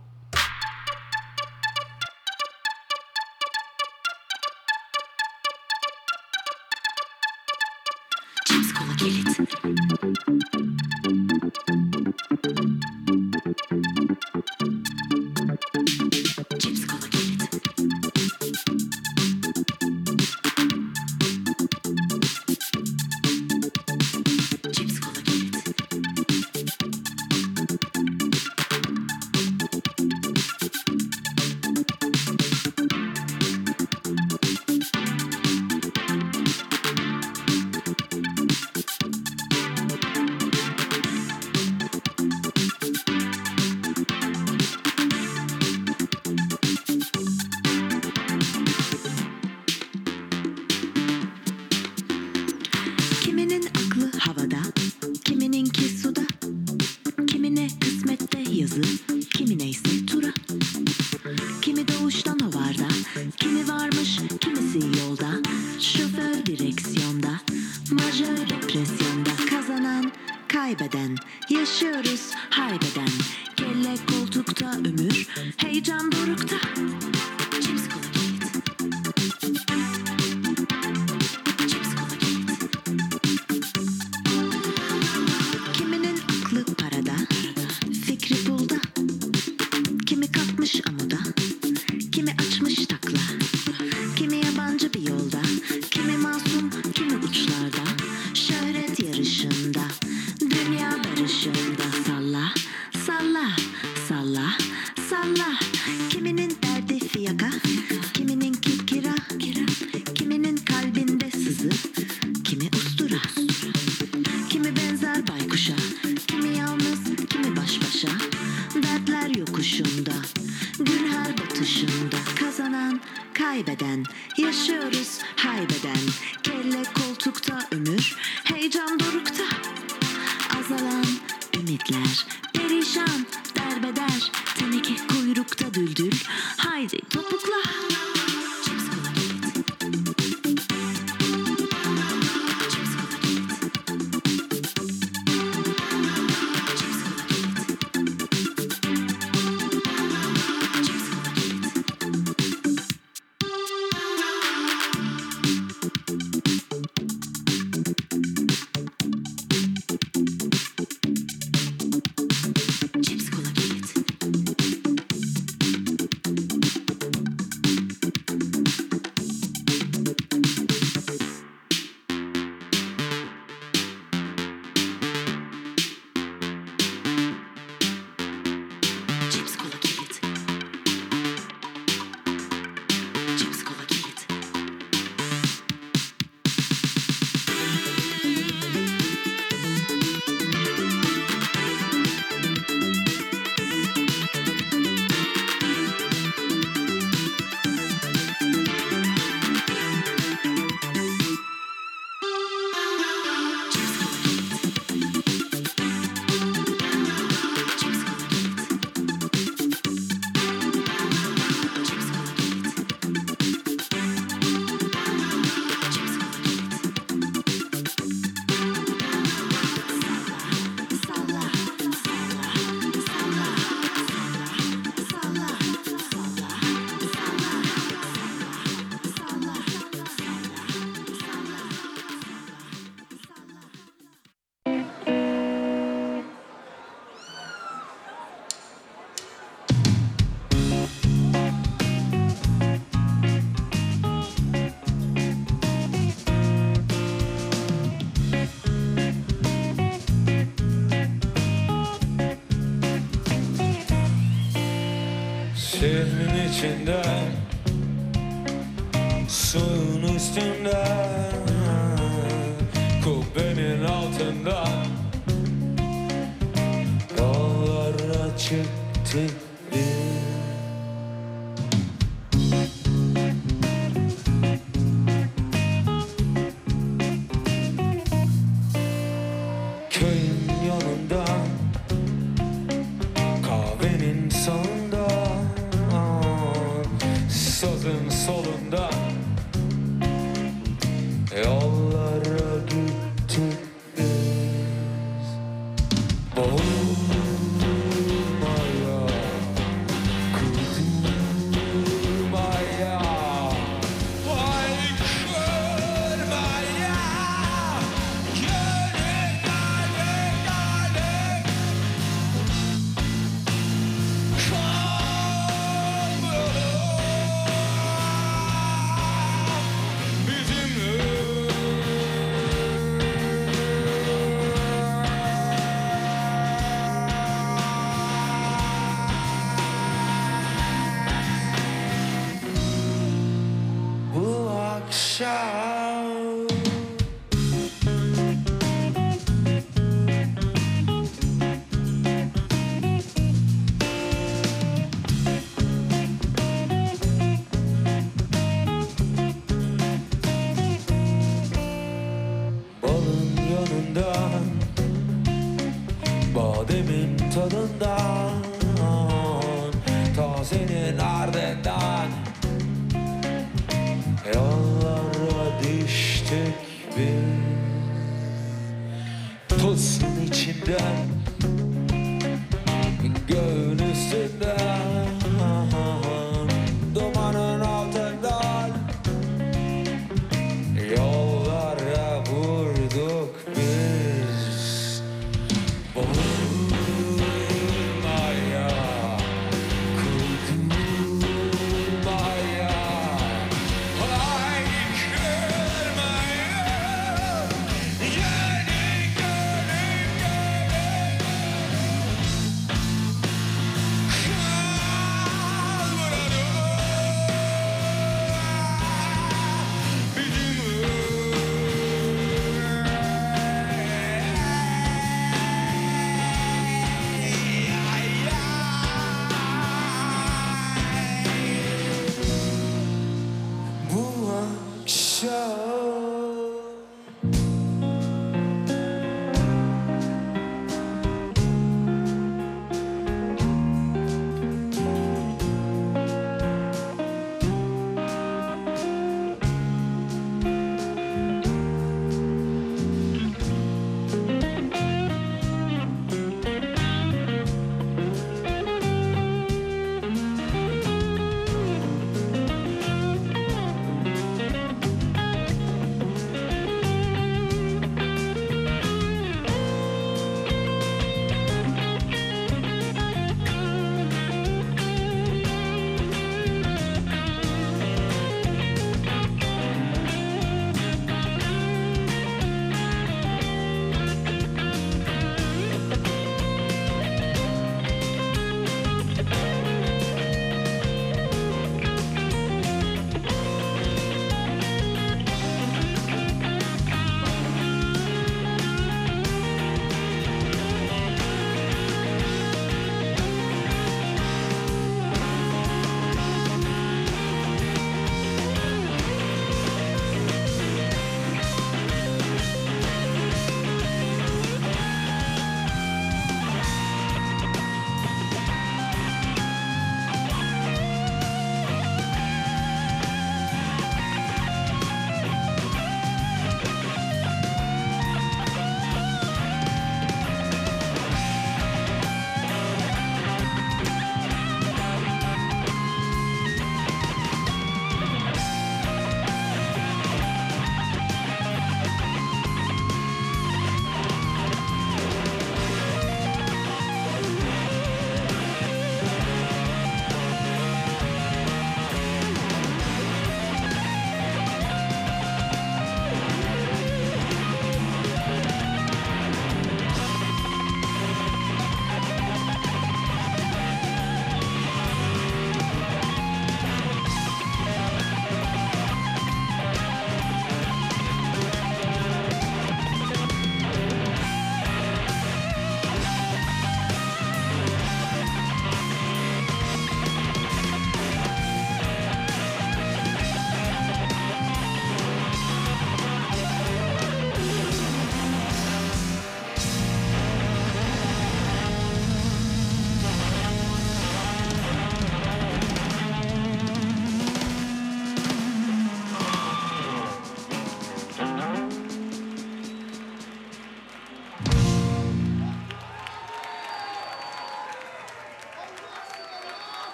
Kısmette yazı, Şehrin içinden solunda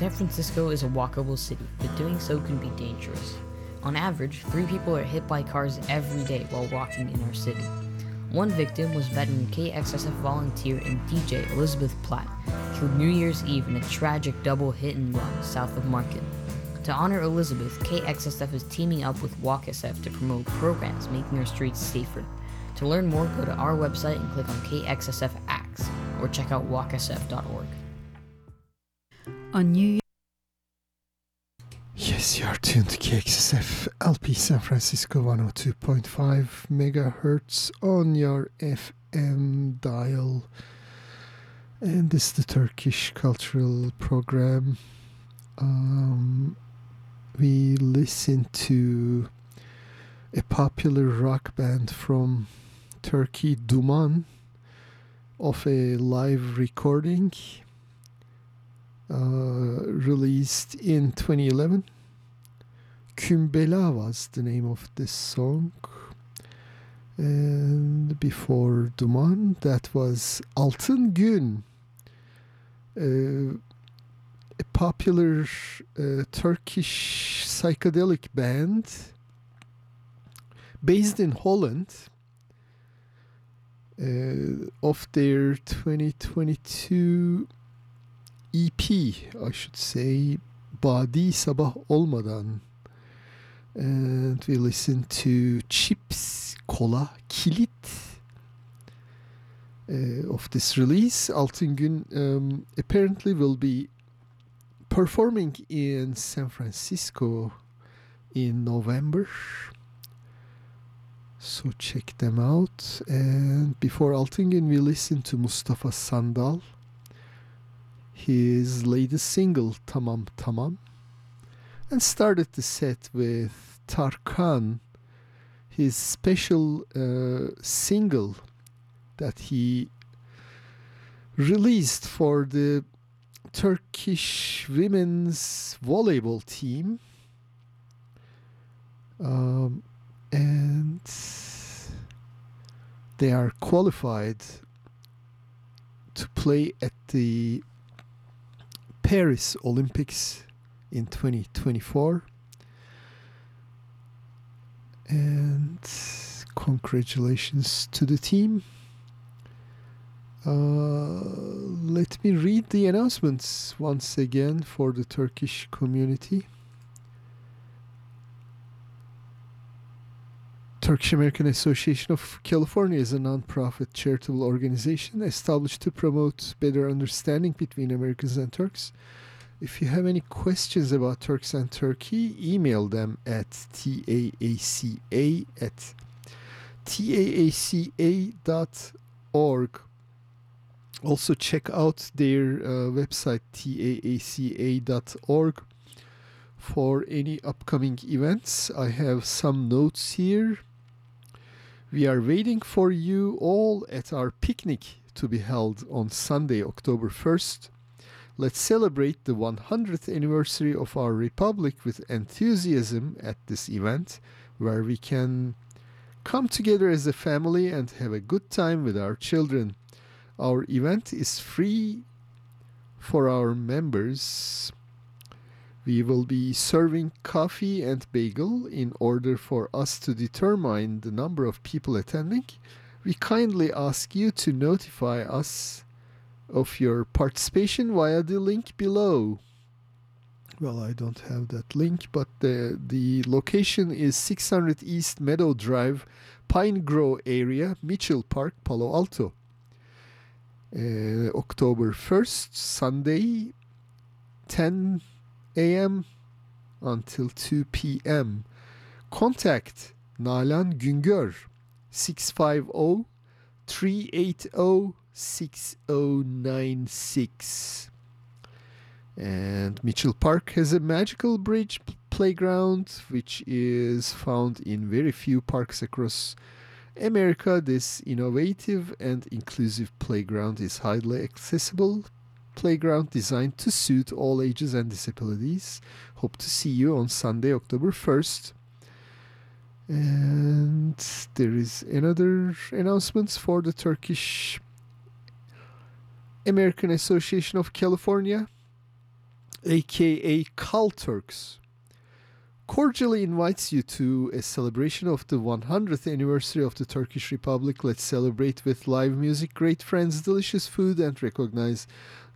San Francisco is a walkable city, but doing so can be dangerous. On average, three people are hit by cars every day while walking in our city. One victim was veteran KXSF volunteer and DJ Elizabeth Platt, killed New Year's Eve in a tragic double hit and run south of Market. To honor Elizabeth, KXSF is teaming up with WalkSF to promote programs making our streets safer. To learn more, go to our website and click on KXSF Acts, or check out walksf.org. On New Yes, you are tuned to KXSF LP San Francisco 102.5 megahertz on your FM dial. And this is the Turkish cultural program. Um, we listen to a popular rock band from Turkey, Duman, of a live recording released in 2011. Kümbela was the name of this song. And before Duman, that was Altın Gün, uh, a popular uh, Turkish psychedelic band based in Holland uh, of their 2022 EP, I should say, Badi Sabah Olmadan. And we listen to Cips, Kola, Kilit uh, of this release. Altın Gün um, apparently will be performing in San Francisco in November. So check them out. And before Altın Gün, we listen to Mustafa Sandal his latest single Tamam Tamam and started the set with Tarkan his special uh, single that he released for the Turkish women's volleyball team. Um, and they are qualified to play at the Paris Olympics in 2024. And congratulations to the team. Uh, let me read the announcements once again for the Turkish community. Turkish American Association of California is a non-profit charitable organization established to promote better understanding between Americans and Turks. If you have any questions about Turks and Turkey, email them at taaca at taaca.org. Also, check out their uh, website taaca.org for any upcoming events. I have some notes here. We are waiting for you all at our picnic to be held on Sunday, October 1st. Let's celebrate the 100th anniversary of our republic with enthusiasm at this event, where we can come together as a family and have a good time with our children. Our event is free for our members. We will be serving coffee and bagel in order for us to determine the number of people attending. We kindly ask you to notify us of your participation via the link below. Well, I don't have that link, but the the location is 600 East Meadow Drive, Pine Grove area, Mitchell Park, Palo Alto. Uh, October 1st, Sunday, 10 a.m. until 2 p.m. Contact Nalan Güngör 650 380 6096. And Mitchell Park has a magical bridge playground which is found in very few parks across America. This innovative and inclusive playground is highly accessible playground designed to suit all ages and disabilities. Hope to see you on Sunday, October 1st. And there is another announcements for the Turkish American Association of California. aka Kal Turks, cordially invites you to a celebration of the 100th anniversary of the Turkish Republic. Let's celebrate with live music, great friends, delicious food, and recognize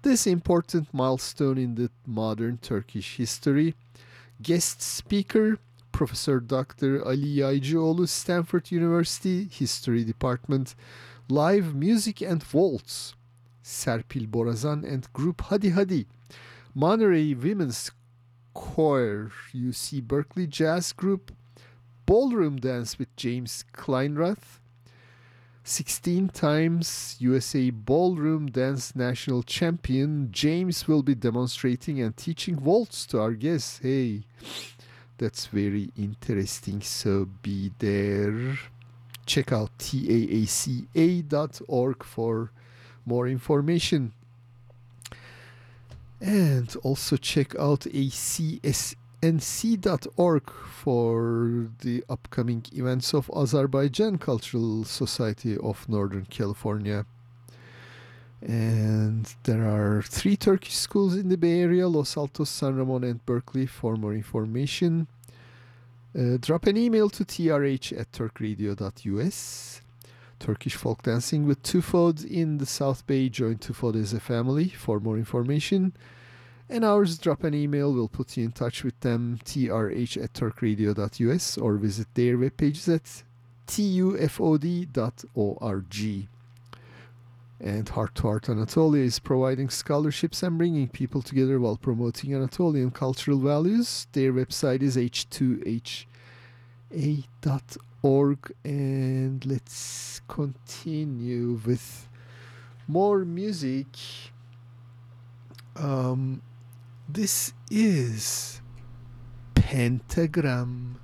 this important milestone in the modern Turkish history. Guest speaker Professor Dr. Ali Yaycıoğlu, Stanford University History Department. Live music and waltz. Serpil Borazan and group Hadi Hadi. Monterey Women's Choir, UC Berkeley Jazz Group. Ballroom Dance with James Kleinrath. 16 times USA Ballroom Dance National Champion, James will be demonstrating and teaching waltz to our guests. Hey, that's very interesting. So be there. Check out taaca.org for more information. And also check out acsnc.org for the upcoming events of Azerbaijan Cultural Society of Northern California. And there are three Turkish schools in the Bay Area Los Altos, San Ramon, and Berkeley. For more information, uh, drop an email to trh at turkradio.us. Turkish folk dancing with Tufod in the South Bay. Join Tufod as a family. For more information, and ours, drop an email. We'll put you in touch with them, trh at turkradio.us, or visit their webpages at tufod.org. And Heart to Heart Anatolia is providing scholarships and bringing people together while promoting Anatolian cultural values. Their website is h2ha.org. And let's continue with more music. Um, this is Pentagram.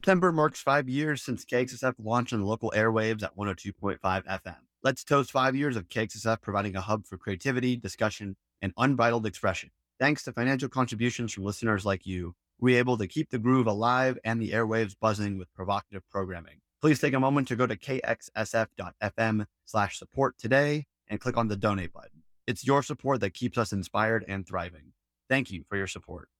September marks five years since KXSF launched on the local airwaves at 102.5 FM. Let's toast five years of KXSF providing a hub for creativity, discussion, and unbridled expression. Thanks to financial contributions from listeners like you, we're able to keep the groove alive and the airwaves buzzing with provocative programming. Please take a moment to go to kxsf.fm slash support today and click on the donate button. It's your support that keeps us inspired and thriving. Thank you for your support.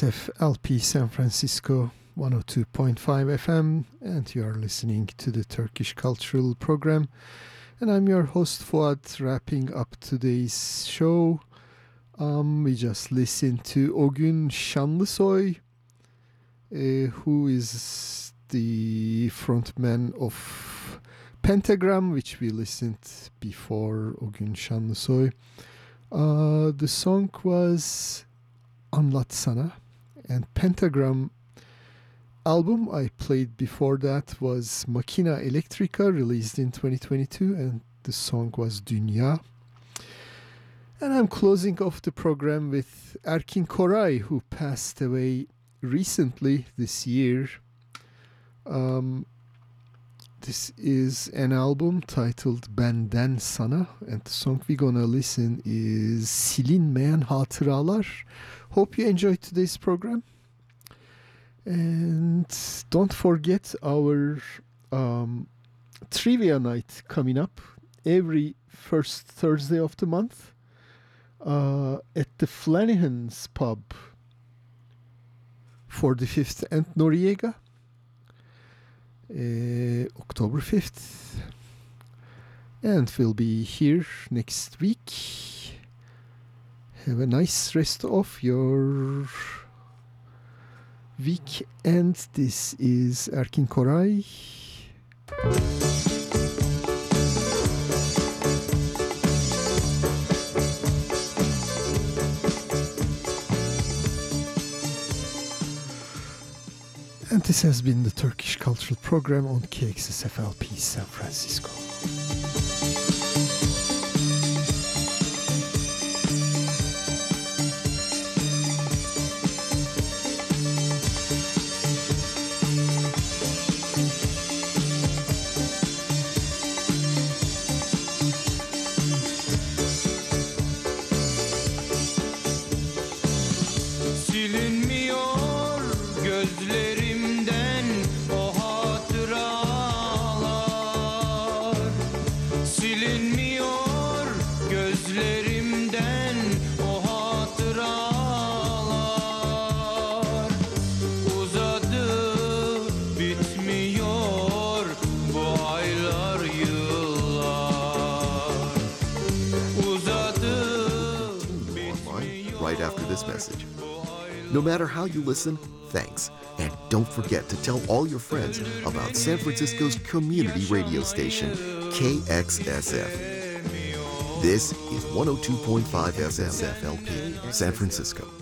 KXSF LP San Francisco 102.5 FM, and you are listening to the Turkish Cultural Program. And I'm your host Fuad, wrapping up today's show. Um, we just listened to Ogün Şanlısoy, uh, who is the frontman of Pentagram, which we listened before Ogün Şanlısoy. Uh, the song was Anlatsana, and Pentagram album I played before that was Makina Electrica, released in 2022, and the song was Dünya. And I'm closing off the program with Erkin Koray, who passed away recently this year. Um, this is an album titled Benden Sana, and the song we're gonna listen is Silinmeyen Hatıralar. Hope you enjoyed today's program. And don't forget our um, trivia night coming up every first Thursday of the month uh, at the Flanahan's Pub, 45th and Noriega, uh, October 5th. And we'll be here next week. Have a nice rest of your week. And this is Erkin Koray. And this has been the Turkish Cultural Program on KXSFLP San Francisco. No matter how you listen, thanks. And don't forget to tell all your friends about San Francisco's community radio station, KXSF. This is 102.5 SFLP, San Francisco.